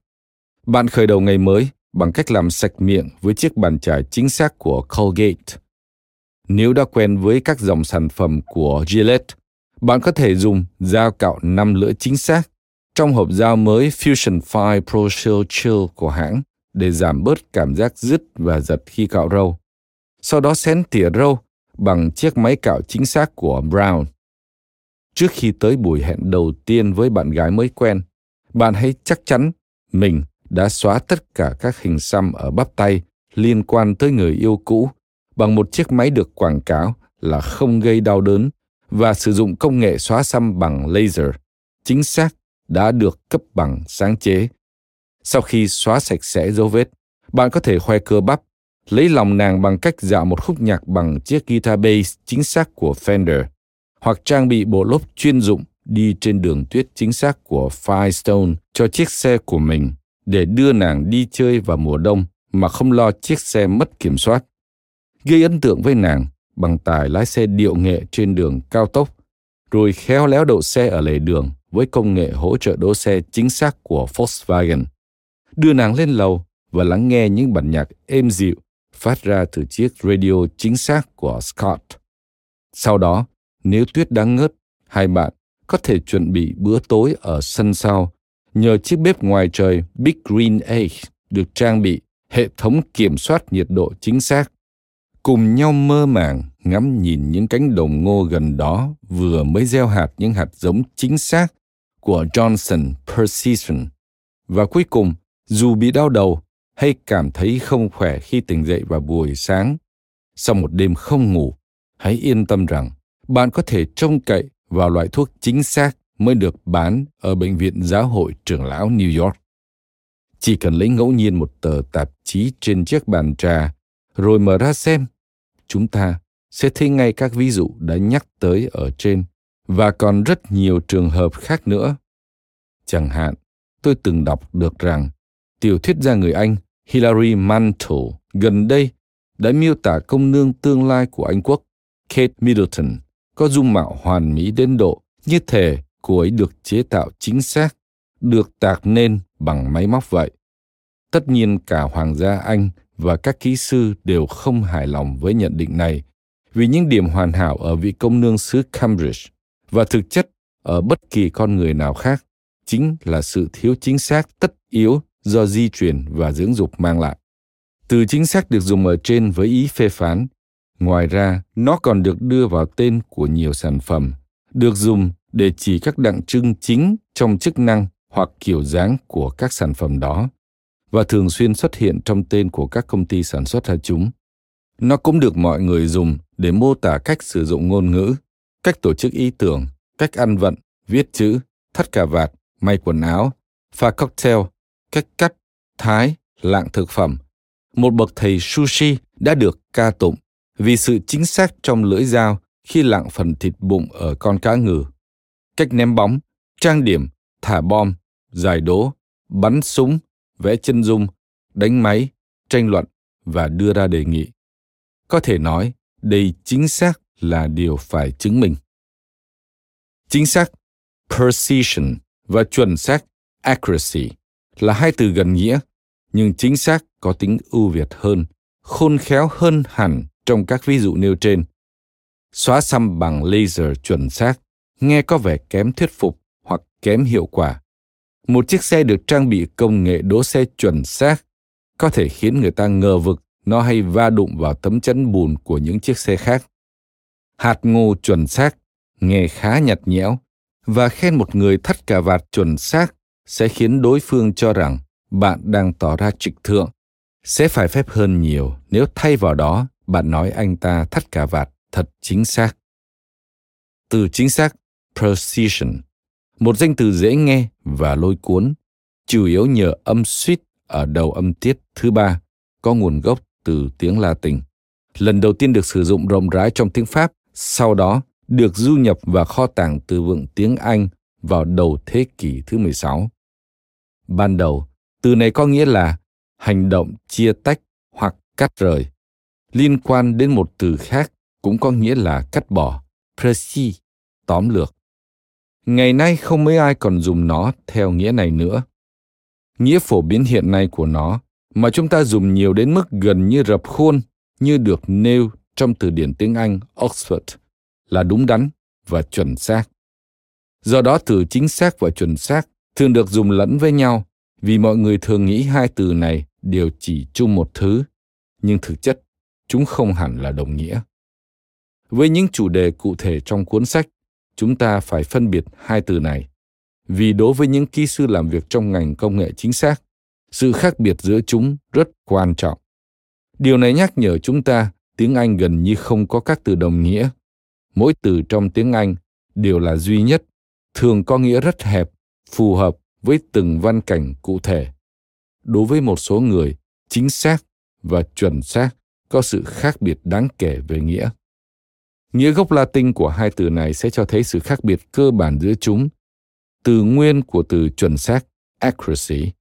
Bạn khởi đầu ngày mới bằng cách làm sạch miệng với chiếc bàn chải chính xác của Colgate. Nếu đã quen với các dòng sản phẩm của Gillette, bạn có thể dùng dao cạo năm lưỡi chính xác trong hộp dao mới Fusion 5 Pro Shield Chill của hãng để giảm bớt cảm giác rứt và giật khi cạo râu. Sau đó xén tỉa râu bằng chiếc máy cạo chính xác của Brown. Trước khi tới buổi hẹn đầu tiên với bạn gái mới quen, bạn hãy chắc chắn mình đã xóa tất cả các hình xăm ở bắp tay liên quan tới người yêu cũ bằng một chiếc máy được quảng cáo là không gây đau đớn và sử dụng công nghệ xóa xăm bằng laser chính xác đã được cấp bằng sáng chế. Sau khi xóa sạch sẽ dấu vết, bạn có thể khoe cơ bắp, lấy lòng nàng bằng cách dạo một khúc nhạc bằng chiếc guitar bass chính xác của Fender, hoặc trang bị bộ lốp chuyên dụng đi trên đường tuyết chính xác của Firestone cho chiếc xe của mình để đưa nàng đi chơi vào mùa đông mà không lo chiếc xe mất kiểm soát. Gây ấn tượng với nàng bằng tài lái xe điệu nghệ trên đường cao tốc, rồi khéo léo đậu xe ở lề đường với công nghệ hỗ trợ đỗ xe chính xác của Volkswagen. Đưa nàng lên lầu và lắng nghe những bản nhạc êm dịu phát ra từ chiếc radio chính xác của Scott. Sau đó, nếu tuyết đang ngớt, hai bạn có thể chuẩn bị bữa tối ở sân sau nhờ chiếc bếp ngoài trời Big Green Egg được trang bị hệ thống kiểm soát nhiệt độ chính xác. Cùng nhau mơ màng ngắm nhìn những cánh đồng ngô gần đó vừa mới gieo hạt những hạt giống chính xác của Johnson Precision. Và cuối cùng, dù bị đau đầu hay cảm thấy không khỏe khi tỉnh dậy vào buổi sáng, sau một đêm không ngủ, hãy yên tâm rằng bạn có thể trông cậy vào loại thuốc chính xác mới được bán ở Bệnh viện Giáo hội Trưởng lão New York. Chỉ cần lấy ngẫu nhiên một tờ tạp chí trên chiếc bàn trà, rồi mở ra xem, chúng ta sẽ thấy ngay các ví dụ đã nhắc tới ở trên và còn rất nhiều trường hợp khác nữa. Chẳng hạn, tôi từng đọc được rằng tiểu thuyết gia người Anh Hilary Mantel gần đây đã miêu tả công nương tương lai của Anh Quốc, Kate Middleton, có dung mạo hoàn mỹ đến độ như thể cô ấy được chế tạo chính xác, được tạc nên bằng máy móc vậy. Tất nhiên cả Hoàng gia Anh và các kỹ sư đều không hài lòng với nhận định này vì những điểm hoàn hảo ở vị công nương xứ Cambridge và thực chất ở bất kỳ con người nào khác chính là sự thiếu chính xác tất yếu do di truyền và dưỡng dục mang lại. Từ chính xác được dùng ở trên với ý phê phán. Ngoài ra, nó còn được đưa vào tên của nhiều sản phẩm, được dùng để chỉ các đặc trưng chính trong chức năng hoặc kiểu dáng của các sản phẩm đó và thường xuyên xuất hiện trong tên của các công ty sản xuất ra chúng. Nó cũng được mọi người dùng để mô tả cách sử dụng ngôn ngữ, cách tổ chức ý tưởng, cách ăn vận, viết chữ, thắt cà vạt, may quần áo, pha cocktail, cách cắt, thái, lạng thực phẩm. Một bậc thầy sushi đã được ca tụng vì sự chính xác trong lưỡi dao khi lạng phần thịt bụng ở con cá ngừ. Cách ném bóng, trang điểm, thả bom, giải đố, bắn súng, vẽ chân dung, đánh máy, tranh luận và đưa ra đề nghị. Có thể nói, đây chính xác là điều phải chứng minh. Chính xác, precision và chuẩn xác, accuracy là hai từ gần nghĩa, nhưng chính xác có tính ưu việt hơn, khôn khéo hơn hẳn trong các ví dụ nêu trên. Xóa xăm bằng laser chuẩn xác nghe có vẻ kém thuyết phục hoặc kém hiệu quả. Một chiếc xe được trang bị công nghệ đỗ xe chuẩn xác có thể khiến người ta ngờ vực nó hay va đụng vào tấm chắn bùn của những chiếc xe khác. Hạt ngô chuẩn xác, nghe khá nhạt nhẽo, và khen một người thắt cà vạt chuẩn xác sẽ khiến đối phương cho rằng bạn đang tỏ ra trịch thượng. Sẽ phải phép hơn nhiều nếu thay vào đó bạn nói anh ta thắt cà vạt thật chính xác. Từ chính xác, precision, một danh từ dễ nghe và lôi cuốn, chủ yếu nhờ âm suýt ở đầu âm tiết thứ ba, có nguồn gốc từ tiếng Latin. Lần đầu tiên được sử dụng rộng rãi trong tiếng Pháp, sau đó được du nhập vào kho tàng từ vựng tiếng Anh vào đầu thế kỷ thứ 16. Ban đầu, từ này có nghĩa là hành động chia tách hoặc cắt rời. Liên quan đến một từ khác cũng có nghĩa là cắt bỏ, precis, tóm lược. Ngày nay không mấy ai còn dùng nó theo nghĩa này nữa. Nghĩa phổ biến hiện nay của nó mà chúng ta dùng nhiều đến mức gần như rập khuôn như được nêu trong từ điển tiếng Anh Oxford là đúng đắn và chuẩn xác. Do đó từ chính xác và chuẩn xác thường được dùng lẫn với nhau vì mọi người thường nghĩ hai từ này đều chỉ chung một thứ, nhưng thực chất chúng không hẳn là đồng nghĩa. Với những chủ đề cụ thể trong cuốn sách, chúng ta phải phân biệt hai từ này. Vì đối với những kỹ sư làm việc trong ngành công nghệ chính xác, sự khác biệt giữa chúng rất quan trọng. Điều này nhắc nhở chúng ta tiếng Anh gần như không có các từ đồng nghĩa. Mỗi từ trong tiếng Anh đều là duy nhất, thường có nghĩa rất hẹp, phù hợp với từng văn cảnh cụ thể. Đối với một số người, chính xác và chuẩn xác có sự khác biệt đáng kể về nghĩa. Nghĩa gốc Latin của hai từ này sẽ cho thấy sự khác biệt cơ bản giữa chúng. Từ nguyên của từ chuẩn xác, accuracy,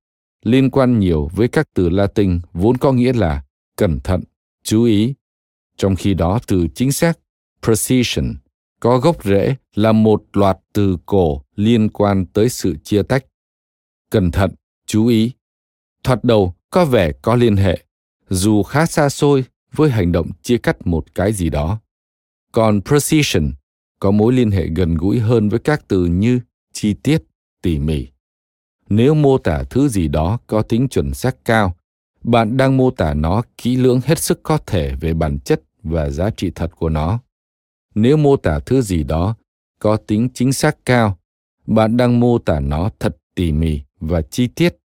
liên quan nhiều với các từ Latin vốn có nghĩa là cẩn thận, chú ý. Trong khi đó từ chính xác, precision, có gốc rễ là một loạt từ cổ liên quan tới sự chia tách. Cẩn thận, chú ý. Thoạt đầu có vẻ có liên hệ, dù khá xa xôi với hành động chia cắt một cái gì đó. Còn precision có mối liên hệ gần gũi hơn với các từ như chi tiết, tỉ mỉ. Nếu mô tả thứ gì đó có tính chuẩn xác cao, bạn đang mô tả nó kỹ lưỡng hết sức có thể về bản chất và giá trị thật của nó. Nếu mô tả thứ gì đó có tính chính xác cao, bạn đang mô tả nó thật tỉ mỉ và chi tiết.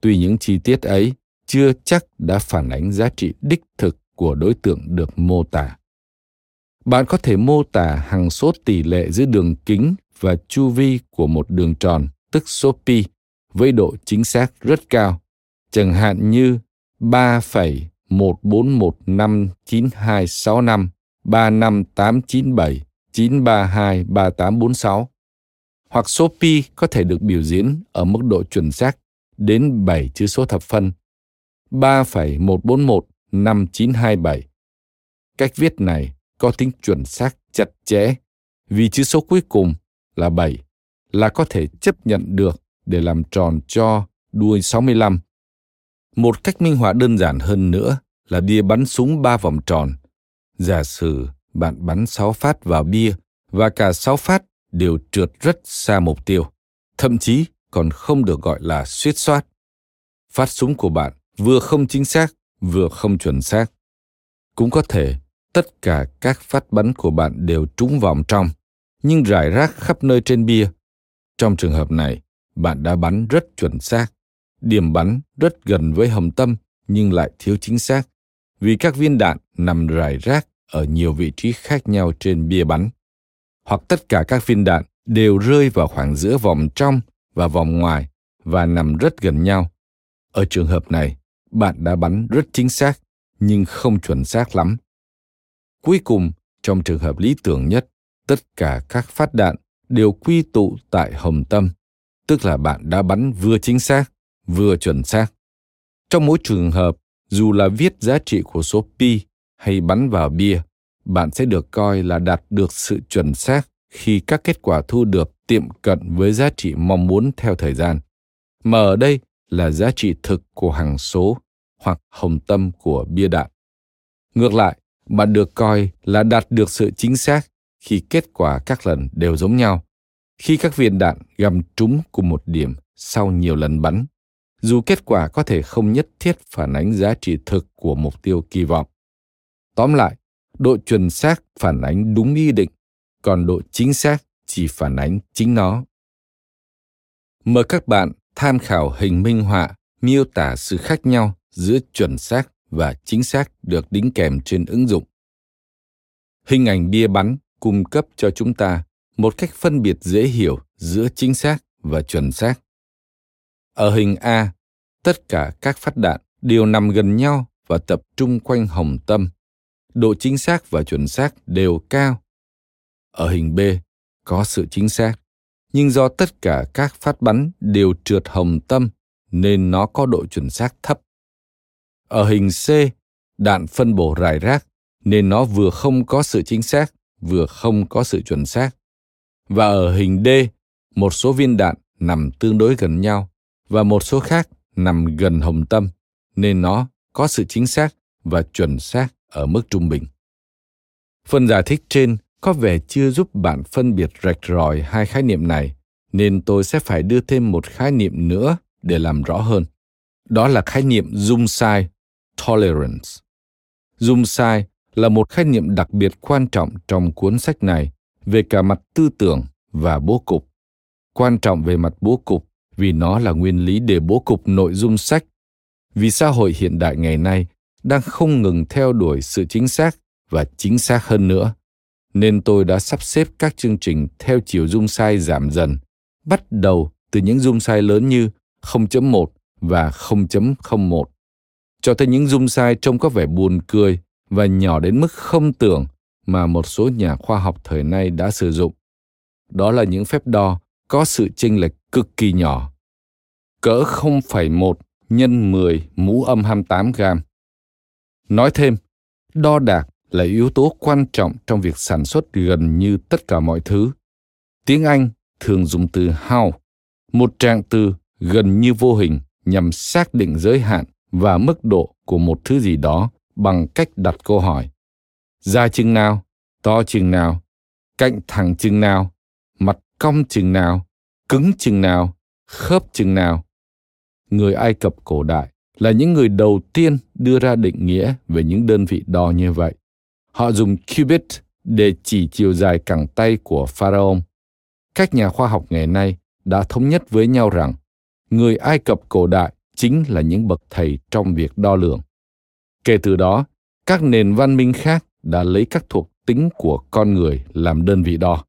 Tuy những chi tiết ấy chưa chắc đã phản ánh giá trị đích thực của đối tượng được mô tả. Bạn có thể mô tả hằng số tỷ lệ giữa đường kính và chu vi của một đường tròn, tức số pi, với độ chính xác rất cao, chẳng hạn như 3,1415925 35897 Hoặc số pi có thể được biểu diễn ở mức độ chuẩn xác đến 7 chữ số thập phân. 3,141 5927. Cách viết này có tính chuẩn xác chặt chẽ vì chữ số cuối cùng là 7 là có thể chấp nhận được để làm tròn cho đuôi 65. Một cách minh họa đơn giản hơn nữa là bia bắn súng ba vòng tròn. Giả sử bạn bắn 6 phát vào bia và cả 6 phát đều trượt rất xa mục tiêu, thậm chí còn không được gọi là suýt soát. Phát súng của bạn vừa không chính xác, vừa không chuẩn xác. Cũng có thể tất cả các phát bắn của bạn đều trúng vòng trong, nhưng rải rác khắp nơi trên bia. Trong trường hợp này, bạn đã bắn rất chuẩn xác. Điểm bắn rất gần với hồng tâm nhưng lại thiếu chính xác vì các viên đạn nằm rải rác ở nhiều vị trí khác nhau trên bia bắn. Hoặc tất cả các viên đạn đều rơi vào khoảng giữa vòng trong và vòng ngoài và nằm rất gần nhau. Ở trường hợp này, bạn đã bắn rất chính xác nhưng không chuẩn xác lắm. Cuối cùng, trong trường hợp lý tưởng nhất, tất cả các phát đạn đều quy tụ tại hồng tâm, tức là bạn đã bắn vừa chính xác, vừa chuẩn xác. Trong mỗi trường hợp, dù là viết giá trị của số pi hay bắn vào bia, bạn sẽ được coi là đạt được sự chuẩn xác khi các kết quả thu được tiệm cận với giá trị mong muốn theo thời gian. Mà ở đây là giá trị thực của hằng số hoặc hồng tâm của bia đạn. Ngược lại, bạn được coi là đạt được sự chính xác khi kết quả các lần đều giống nhau. Khi các viên đạn găm trúng cùng một điểm sau nhiều lần bắn, dù kết quả có thể không nhất thiết phản ánh giá trị thực của mục tiêu kỳ vọng. Tóm lại, độ chuẩn xác phản ánh đúng ý định, còn độ chính xác chỉ phản ánh chính nó. Mời các bạn tham khảo hình minh họa miêu tả sự khác nhau giữa chuẩn xác và chính xác được đính kèm trên ứng dụng. Hình ảnh bia bắn cung cấp cho chúng ta một cách phân biệt dễ hiểu giữa chính xác và chuẩn xác. Ở hình A, tất cả các phát đạn đều nằm gần nhau và tập trung quanh hồng tâm. Độ chính xác và chuẩn xác đều cao. Ở hình B có sự chính xác, nhưng do tất cả các phát bắn đều trượt hồng tâm nên nó có độ chuẩn xác thấp. Ở hình C, đạn phân bổ rải rác nên nó vừa không có sự chính xác, vừa không có sự chuẩn xác. Và ở hình D, một số viên đạn nằm tương đối gần nhau và một số khác nằm gần hồng tâm, nên nó có sự chính xác và chuẩn xác ở mức trung bình. Phần giải thích trên có vẻ chưa giúp bạn phân biệt rạch ròi hai khái niệm này, nên tôi sẽ phải đưa thêm một khái niệm nữa để làm rõ hơn. Đó là khái niệm dung sai, tolerance. Dung sai là một khái niệm đặc biệt quan trọng trong cuốn sách này về cả mặt tư tưởng và bố cục. Quan trọng về mặt bố cục vì nó là nguyên lý để bố cục nội dung sách. Vì xã hội hiện đại ngày nay đang không ngừng theo đuổi sự chính xác và chính xác hơn nữa, nên tôi đã sắp xếp các chương trình theo chiều dung sai giảm dần, bắt đầu từ những dung sai lớn như 0.1 và 0.01, cho tới những dung sai trông có vẻ buồn cười và nhỏ đến mức không tưởng mà một số nhà khoa học thời nay đã sử dụng. Đó là những phép đo có sự chênh lệch cực kỳ nhỏ. Cỡ 0,1 nhân 10 mũ âm 28 gram. Nói thêm, đo đạc là yếu tố quan trọng trong việc sản xuất gần như tất cả mọi thứ. Tiếng Anh thường dùng từ how, một trạng từ gần như vô hình nhằm xác định giới hạn và mức độ của một thứ gì đó bằng cách đặt câu hỏi. Dài chừng nào? To chừng nào? Cạnh thẳng chừng nào? Mặt cong chừng nào? Cứng chừng nào? Khớp chừng nào? Người Ai Cập cổ đại là những người đầu tiên đưa ra định nghĩa về những đơn vị đo như vậy. Họ dùng cubit để chỉ chiều dài cẳng tay của pharaoh. Các nhà khoa học ngày nay đã thống nhất với nhau rằng, người Ai Cập cổ đại chính là những bậc thầy trong việc đo lường. Kể từ đó, các nền văn minh khác đã lấy các thuộc tính của con người làm đơn vị đo.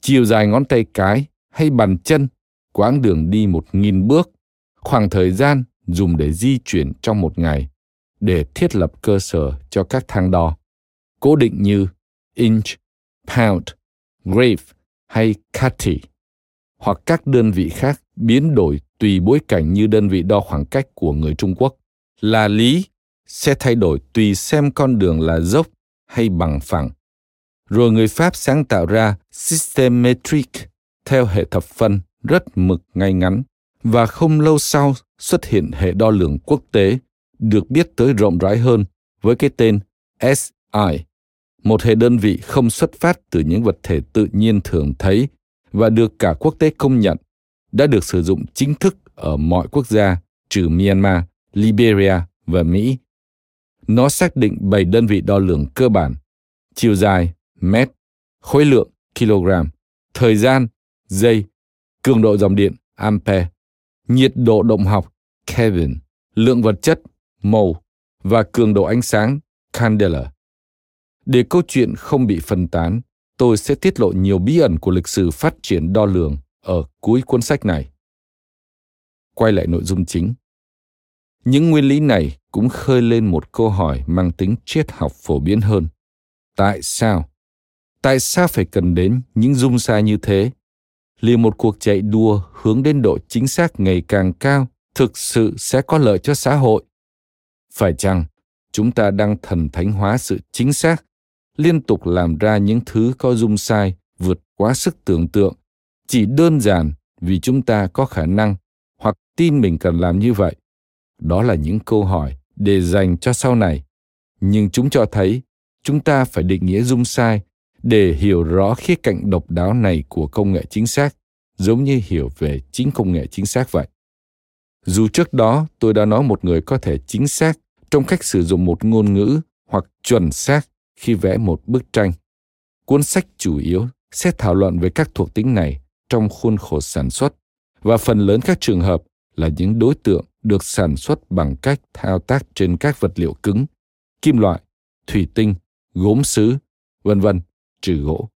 Chiều dài ngón tay cái hay bàn chân, quãng đường đi một nghìn bước, khoảng thời gian dùng để di chuyển trong một ngày, để thiết lập cơ sở cho các thang đo, cố định như inch, pound, grave hay cati, hoặc các đơn vị khác biến đổi tùy bối cảnh như đơn vị đo khoảng cách của người Trung Quốc. Là lý sẽ thay đổi tùy xem con đường là dốc hay bằng phẳng. Rồi người Pháp sáng tạo ra system metric theo hệ thập phân rất mực ngay ngắn và không lâu sau xuất hiện hệ đo lường quốc tế được biết tới rộng rãi hơn với cái tên SI, một hệ đơn vị không xuất phát từ những vật thể tự nhiên thường thấy và được cả quốc tế công nhận, đã được sử dụng chính thức ở mọi quốc gia trừ Myanmar, Liberia và Mỹ nó xác định 7 đơn vị đo lường cơ bản, chiều dài, mét, khối lượng, kg, thời gian, giây, cường độ dòng điện, ampere, nhiệt độ động học, Kelvin, lượng vật chất, mol và cường độ ánh sáng, candela. Để câu chuyện không bị phân tán, tôi sẽ tiết lộ nhiều bí ẩn của lịch sử phát triển đo lường ở cuối cuốn sách này. Quay lại nội dung chính. Những nguyên lý này cũng khơi lên một câu hỏi mang tính triết học phổ biến hơn. Tại sao? Tại sao phải cần đến những dung sai như thế? Liệu một cuộc chạy đua hướng đến độ chính xác ngày càng cao thực sự sẽ có lợi cho xã hội? Phải chăng chúng ta đang thần thánh hóa sự chính xác, liên tục làm ra những thứ có dung sai vượt quá sức tưởng tượng, chỉ đơn giản vì chúng ta có khả năng hoặc tin mình cần làm như vậy? Đó là những câu hỏi để dành cho sau này. Nhưng chúng cho thấy chúng ta phải định nghĩa dung sai để hiểu rõ khía cạnh độc đáo này của công nghệ chính xác, giống như hiểu về chính công nghệ chính xác vậy. Dù trước đó tôi đã nói một người có thể chính xác trong cách sử dụng một ngôn ngữ hoặc chuẩn xác khi vẽ một bức tranh. Cuốn sách chủ yếu sẽ thảo luận về các thuộc tính này trong khuôn khổ sản xuất và phần lớn các trường hợp là những đối tượng được sản xuất bằng cách thao tác trên các vật liệu cứng, kim loại, thủy tinh, gốm sứ, vân vân, trừ gỗ.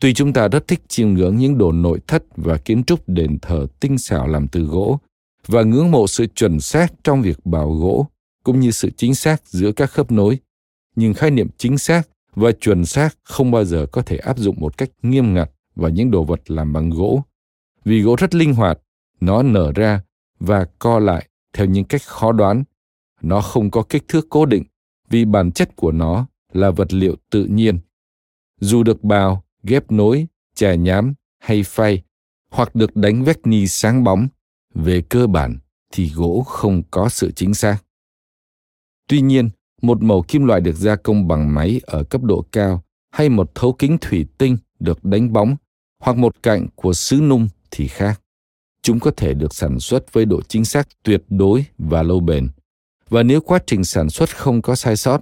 Tuy chúng ta rất thích chiêm ngưỡng những đồ nội thất và kiến trúc đền thờ tinh xảo làm từ gỗ và ngưỡng mộ sự chuẩn xác trong việc bào gỗ cũng như sự chính xác giữa các khớp nối. Nhưng khái niệm chính xác và chuẩn xác không bao giờ có thể áp dụng một cách nghiêm ngặt và những đồ vật làm bằng gỗ. Vì gỗ rất linh hoạt, nó nở ra và co lại theo những cách khó đoán. Nó không có kích thước cố định vì bản chất của nó là vật liệu tự nhiên. Dù được bào, ghép nối, chà nhám hay phay, hoặc được đánh vách ni sáng bóng, về cơ bản thì gỗ không có sự chính xác. Tuy nhiên, một màu kim loại được gia công bằng máy ở cấp độ cao hay một thấu kính thủy tinh được đánh bóng hoặc một cạnh của sứ nung thì khác. Chúng có thể được sản xuất với độ chính xác tuyệt đối và lâu bền. Và nếu quá trình sản xuất không có sai sót,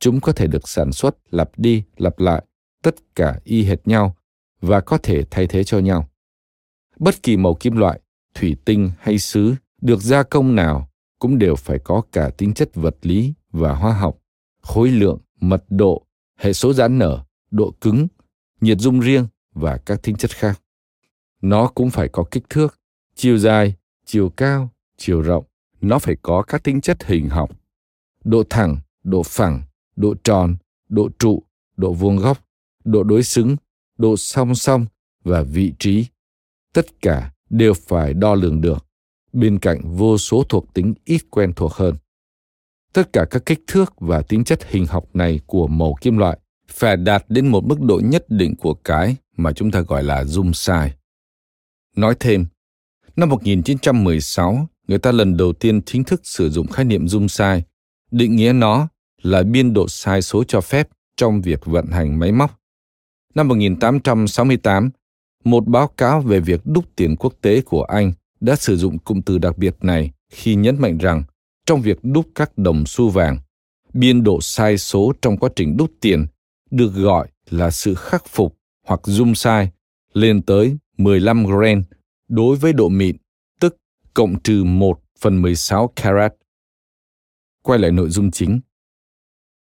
chúng có thể được sản xuất lặp đi lặp lại, tất cả y hệt nhau và có thể thay thế cho nhau. Bất kỳ màu kim loại, thủy tinh hay sứ được gia công nào cũng đều phải có cả tính chất vật lý và hóa học, khối lượng, mật độ, hệ số giãn nở, độ cứng, nhiệt dung riêng và các tính chất khác. Nó cũng phải có kích thước, chiều dài, chiều cao, chiều rộng. Nó phải có các tính chất hình học, độ thẳng, độ phẳng, độ tròn, độ trụ, độ vuông góc, độ đối xứng, độ song song và vị trí. Tất cả đều phải đo lường được, bên cạnh vô số thuộc tính ít quen thuộc hơn. Tất cả các kích thước và tính chất hình học này của màu kim loại phải đạt đến một mức độ nhất định của cái mà chúng ta gọi là dung sai. Nói thêm, năm 1916, người ta lần đầu tiên chính thức sử dụng khái niệm dung sai, định nghĩa nó là biên độ sai số cho phép trong việc vận hành máy móc. Năm 1868, một báo cáo về việc đúc tiền quốc tế của Anh đã sử dụng cụm từ đặc biệt này khi nhấn mạnh rằng trong việc đúc các đồng xu vàng, biên độ sai số trong quá trình đúc tiền được gọi là sự khắc phục hoặc dung sai lên tới 15 gram đối với độ mịn, tức cộng trừ 1 phần 16 carat. Quay lại nội dung chính.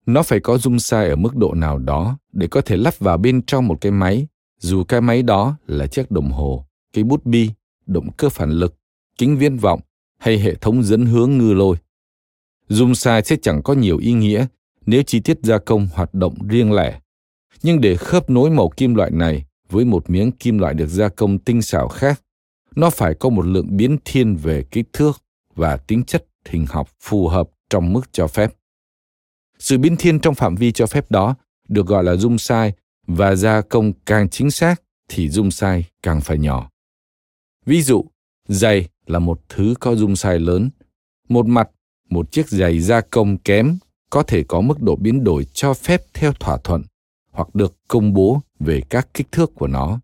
Nó phải có dung sai ở mức độ nào đó để có thể lắp vào bên trong một cái máy, dù cái máy đó là chiếc đồng hồ, cái bút bi, động cơ phản lực, kính viễn vọng hay hệ thống dẫn hướng ngư lôi. Dung sai sẽ chẳng có nhiều ý nghĩa nếu chi tiết gia công hoạt động riêng lẻ. Nhưng để khớp nối màu kim loại này với một miếng kim loại được gia công tinh xảo khác, nó phải có một lượng biến thiên về kích thước và tính chất hình học phù hợp trong mức cho phép. Sự biến thiên trong phạm vi cho phép đó được gọi là dung sai và gia công càng chính xác thì dung sai càng phải nhỏ. Ví dụ, giày là một thứ có dung sai lớn. Một mặt, một chiếc giày gia công kém có thể có mức độ biến đổi cho phép theo thỏa thuận hoặc được công bố về các kích thước của nó.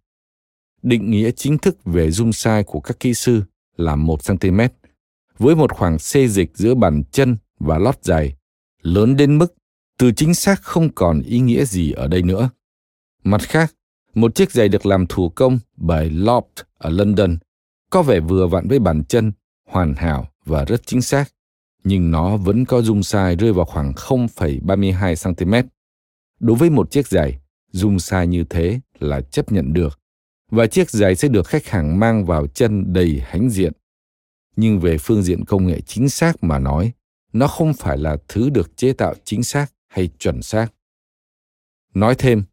Định nghĩa chính thức về dung sai của các kỹ sư là 1 cm, với một khoảng xê dịch giữa bàn chân và lót giày, lớn đến mức từ chính xác không còn ý nghĩa gì ở đây nữa. Mặt khác, một chiếc giày được làm thủ công bởi Loft ở London có vẻ vừa vặn với bàn chân, hoàn hảo và rất chính xác, nhưng nó vẫn có dung sai rơi vào khoảng 0,32 cm. Đối với một chiếc giày, dung sai như thế là chấp nhận được, và chiếc giày sẽ được khách hàng mang vào chân đầy hãnh diện. Nhưng về phương diện công nghệ chính xác mà nói, nó không phải là thứ được chế tạo chính xác hay chuẩn xác. Nói thêm,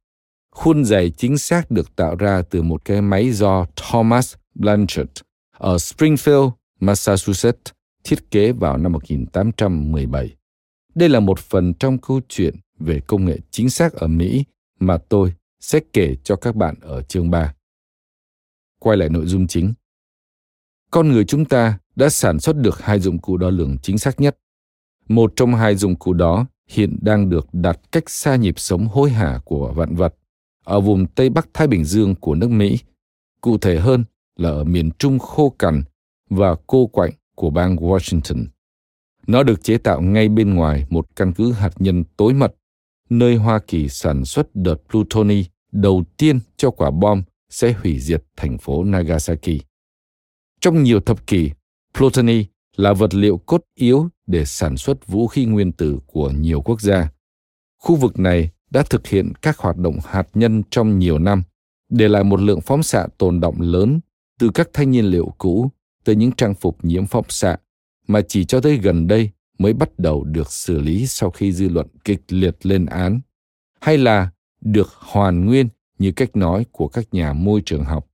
khuôn giày chính xác được tạo ra từ một cái máy do Thomas Blanchard ở Springfield, Massachusetts thiết kế vào năm 1817. Đây là một phần trong câu chuyện về công nghệ chính xác ở Mỹ mà tôi sẽ kể cho các bạn ở chương 3. Quay lại nội dung chính. Con người chúng ta đã sản xuất được hai dụng cụ đo lường chính xác nhất. Một trong hai dụng cụ đó hiện đang được đặt cách xa nhịp sống hối hả của vạn vật ở vùng Tây Bắc Thái Bình Dương của nước Mỹ, cụ thể hơn là ở miền Trung khô cằn và cô quạnh của bang Washington. Nó được chế tạo ngay bên ngoài một căn cứ hạt nhân tối mật, nơi Hoa Kỳ sản xuất đợt plutoni đầu tiên cho quả bom sẽ hủy diệt thành phố Nagasaki. Trong nhiều thập kỷ, plutoni là vật liệu cốt yếu để sản xuất vũ khí nguyên tử của nhiều quốc gia. Khu vực này đã thực hiện các hoạt động hạt nhân trong nhiều năm, để lại một lượng phóng xạ tồn động lớn từ các thanh nhiên liệu cũ tới những trang phục nhiễm phóng xạ mà chỉ cho tới gần đây mới bắt đầu được xử lý sau khi dư luận kịch liệt lên án, hay là được hoàn nguyên như cách nói của các nhà môi trường học.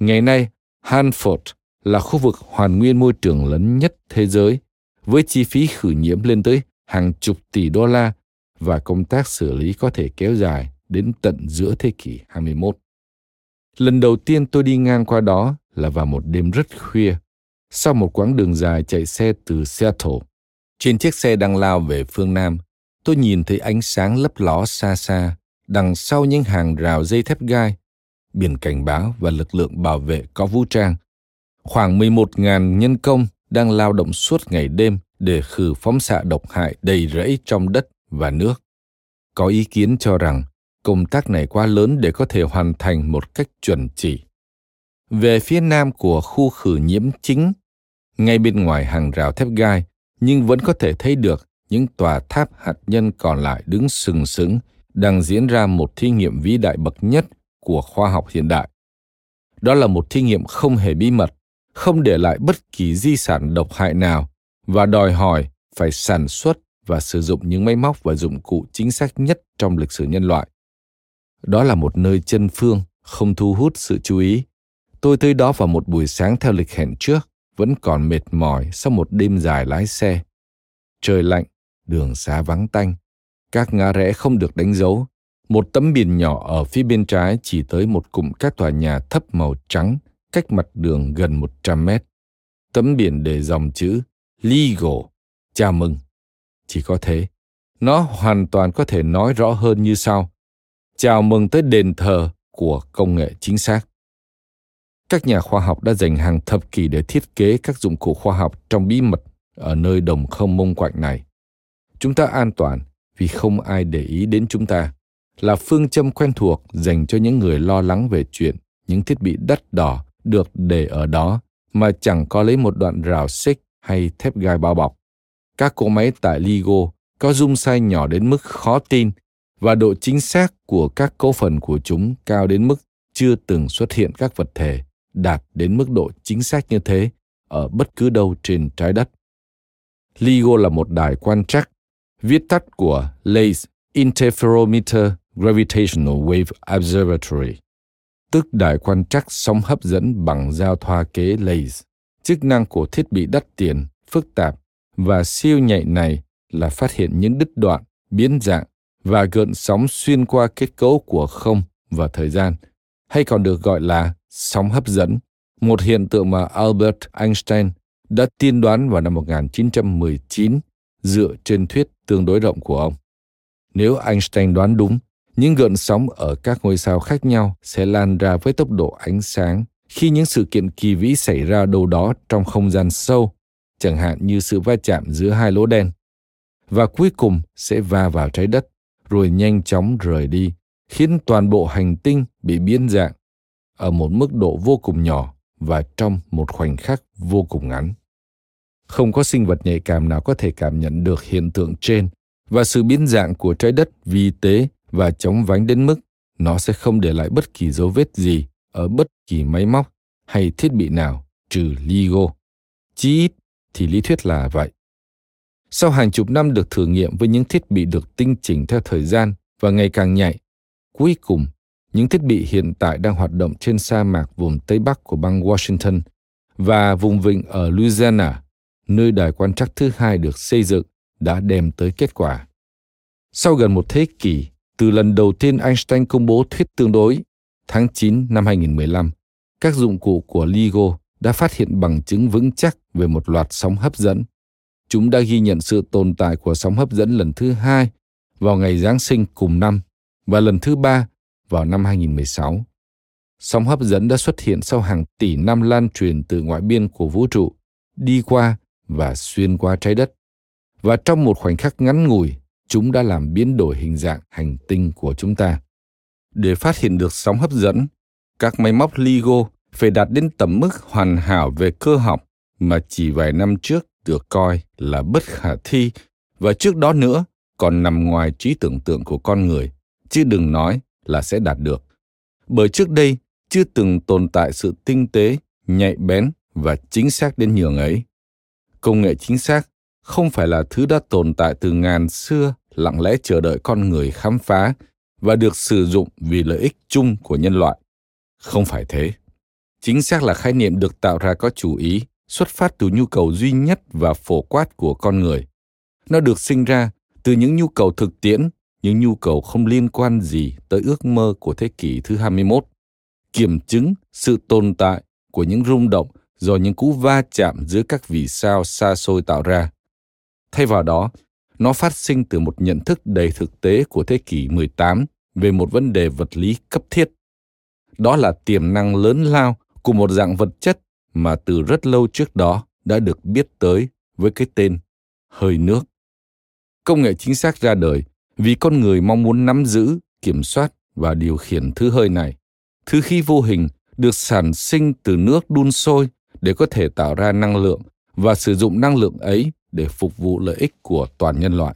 Ngày nay, Hanford là khu vực hoàn nguyên môi trường lớn nhất thế giới, với chi phí khử nhiễm lên tới hàng chục tỷ đô la và công tác xử lý có thể kéo dài đến tận giữa thế kỷ 21. Lần đầu tiên tôi đi ngang qua đó là vào một đêm rất khuya, sau một quãng đường dài chạy xe từ Seattle. Trên chiếc xe đang lao về phương Nam, tôi nhìn thấy ánh sáng lấp ló xa xa, đằng sau những hàng rào dây thép gai, biển cảnh báo và lực lượng bảo vệ có vũ trang. Khoảng 11.000 nhân công đang lao động suốt ngày đêm để khử phóng xạ độc hại đầy rẫy trong đất và nước. Có ý kiến cho rằng công tác này quá lớn để có thể hoàn thành một cách chuẩn chỉ. Về phía nam của khu khử nhiễm chính, ngay bên ngoài hàng rào thép gai, nhưng vẫn có thể thấy được những tòa tháp hạt nhân còn lại đứng sừng sững đang diễn ra một thí nghiệm vĩ đại bậc nhất của khoa học hiện đại. Đó là một thí nghiệm không hề bí mật, không để lại bất kỳ di sản độc hại nào và đòi hỏi phải sản xuất và sử dụng những máy móc và dụng cụ chính xác nhất trong lịch sử nhân loại. Đó là một nơi chân phương, không thu hút sự chú ý. Tôi tới đó vào một buổi sáng theo lịch hẹn trước, vẫn còn mệt mỏi sau một đêm dài lái xe. Trời lạnh, đường xá vắng tanh, các ngã rẽ không được đánh dấu. Một tấm biển nhỏ ở phía bên trái chỉ tới một cụm các tòa nhà thấp màu trắng, cách mặt đường gần 100 mét. Tấm biển để dòng chữ Legal, chào mừng. Chỉ có thế, nó hoàn toàn có thể nói rõ hơn như sau. Chào mừng tới đền thờ của công nghệ chính xác. Các nhà khoa học đã dành hàng thập kỷ để thiết kế các dụng cụ khoa học trong bí mật ở nơi đồng không mông quạnh này. Chúng ta an toàn vì không ai để ý đến chúng ta, là phương châm quen thuộc dành cho những người lo lắng về chuyện những thiết bị đắt đỏ được để ở đó mà chẳng có lấy một đoạn rào xích hay thép gai bao bọc. Các cỗ máy tại LIGO có dung sai nhỏ đến mức khó tin và độ chính xác của các cấu phần của chúng cao đến mức chưa từng xuất hiện các vật thể đạt đến mức độ chính xác như thế ở bất cứ đâu trên trái đất. LIGO là một đài quan trắc, viết tắt của LACE Interferometer Gravitational Wave Observatory, tức đài quan trắc sóng hấp dẫn bằng giao thoa kế LACE. Chức năng của thiết bị đắt tiền, phức tạp và siêu nhạy này là phát hiện những đứt đoạn, biến dạng và gợn sóng xuyên qua kết cấu của không và thời gian, hay còn được gọi là sóng hấp dẫn, một hiện tượng mà Albert Einstein đã tiên đoán vào năm 1919 dựa trên thuyết tương đối rộng của ông. Nếu Einstein đoán đúng, những gợn sóng ở các ngôi sao khác nhau sẽ lan ra với tốc độ ánh sáng khi những sự kiện kỳ vĩ xảy ra đâu đó trong không gian sâu, chẳng hạn như sự va chạm giữa hai lỗ đen, và cuối cùng sẽ va vào trái đất, rồi nhanh chóng rời đi, khiến toàn bộ hành tinh bị biến dạng ở một mức độ vô cùng nhỏ và trong một khoảnh khắc vô cùng ngắn. Không có sinh vật nhạy cảm nào có thể cảm nhận được hiện tượng trên và sự biến dạng của trái đất vi tế và chóng vánh đến mức nó sẽ không để lại bất kỳ dấu vết gì ở bất kỳ máy móc hay thiết bị nào trừ LIGO. Chí ít thì lý thuyết là vậy. Sau hàng chục năm được thử nghiệm với những thiết bị được tinh chỉnh theo thời gian và ngày càng nhạy, cuối cùng những thiết bị hiện tại đang hoạt động trên sa mạc vùng Tây Bắc của bang Washington và vùng vịnh ở Louisiana, nơi đài quan trắc thứ hai được xây dựng, đã đem tới kết quả. Sau gần một thế kỷ, từ lần đầu tiên Einstein công bố thuyết tương đối, tháng 9 năm 2015, các dụng cụ của LIGO đã phát hiện bằng chứng vững chắc về một loạt sóng hấp dẫn. Chúng đã ghi nhận sự tồn tại của sóng hấp dẫn lần thứ hai vào ngày Giáng sinh cùng năm và lần thứ ba vào năm 2016. Sóng hấp dẫn đã xuất hiện sau hàng tỷ năm lan truyền từ ngoại biên của vũ trụ, đi qua và xuyên qua trái đất. Và trong một khoảnh khắc ngắn ngủi, chúng đã làm biến đổi hình dạng hành tinh của chúng ta. Để phát hiện được sóng hấp dẫn, các máy móc LIGO phải đạt đến tầm mức hoàn hảo về cơ học mà chỉ vài năm trước được coi là bất khả thi và trước đó nữa còn nằm ngoài trí tưởng tượng của con người, chứ đừng nói là sẽ đạt được. Bởi trước đây chưa từng tồn tại sự tinh tế, nhạy bén và chính xác đến nhường ấy. Công nghệ chính xác không phải là thứ đã tồn tại từ ngàn xưa lặng lẽ chờ đợi con người khám phá và được sử dụng vì lợi ích chung của nhân loại không phải thế chính xác là khái niệm được tạo ra có chủ ý xuất phát từ nhu cầu duy nhất và phổ quát của con người nó được sinh ra từ những nhu cầu thực tiễn những nhu cầu không liên quan gì tới ước mơ của thế kỷ thứ 21, kiểm chứng sự tồn tại của những rung động do những cú va chạm giữa các vì sao xa xôi tạo ra. Thay vào đó, nó phát sinh từ một nhận thức đầy thực tế của thế kỷ 18 về một vấn đề vật lý cấp thiết. Đó là tiềm năng lớn lao của một dạng vật chất mà từ rất lâu trước đó đã được biết tới với cái tên hơi nước. Công nghệ chính xác ra đời vì con người mong muốn nắm giữ, kiểm soát và điều khiển thứ hơi này. Thứ khí vô hình được sản sinh từ nước đun sôi để có thể tạo ra năng lượng và sử dụng năng lượng ấy để phục vụ lợi ích của toàn nhân loại.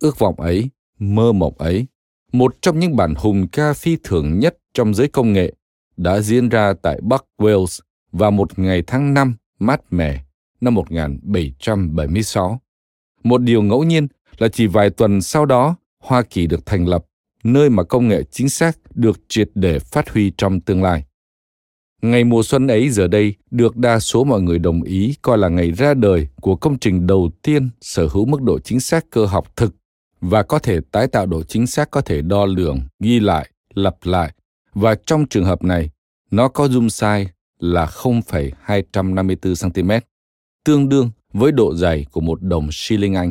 Ước vọng ấy, mơ mộng ấy, một trong những bản hùng ca phi thường nhất trong giới công nghệ đã diễn ra tại Bắc Wales vào một ngày tháng 5 mát mẻ năm 1776. Một điều ngẫu nhiên là chỉ vài tuần sau đó, Hoa Kỳ được thành lập, nơi mà công nghệ chính xác được triệt để phát huy trong tương lai. Ngày mùa xuân ấy giờ đây được đa số mọi người đồng ý coi là ngày ra đời của công trình đầu tiên sở hữu mức độ chính xác cơ học thực và có thể tái tạo độ chính xác có thể đo lường, ghi lại, lặp lại và trong trường hợp này nó có zoom size là 0,254 cm, tương đương với độ dày của một đồng shilling Anh.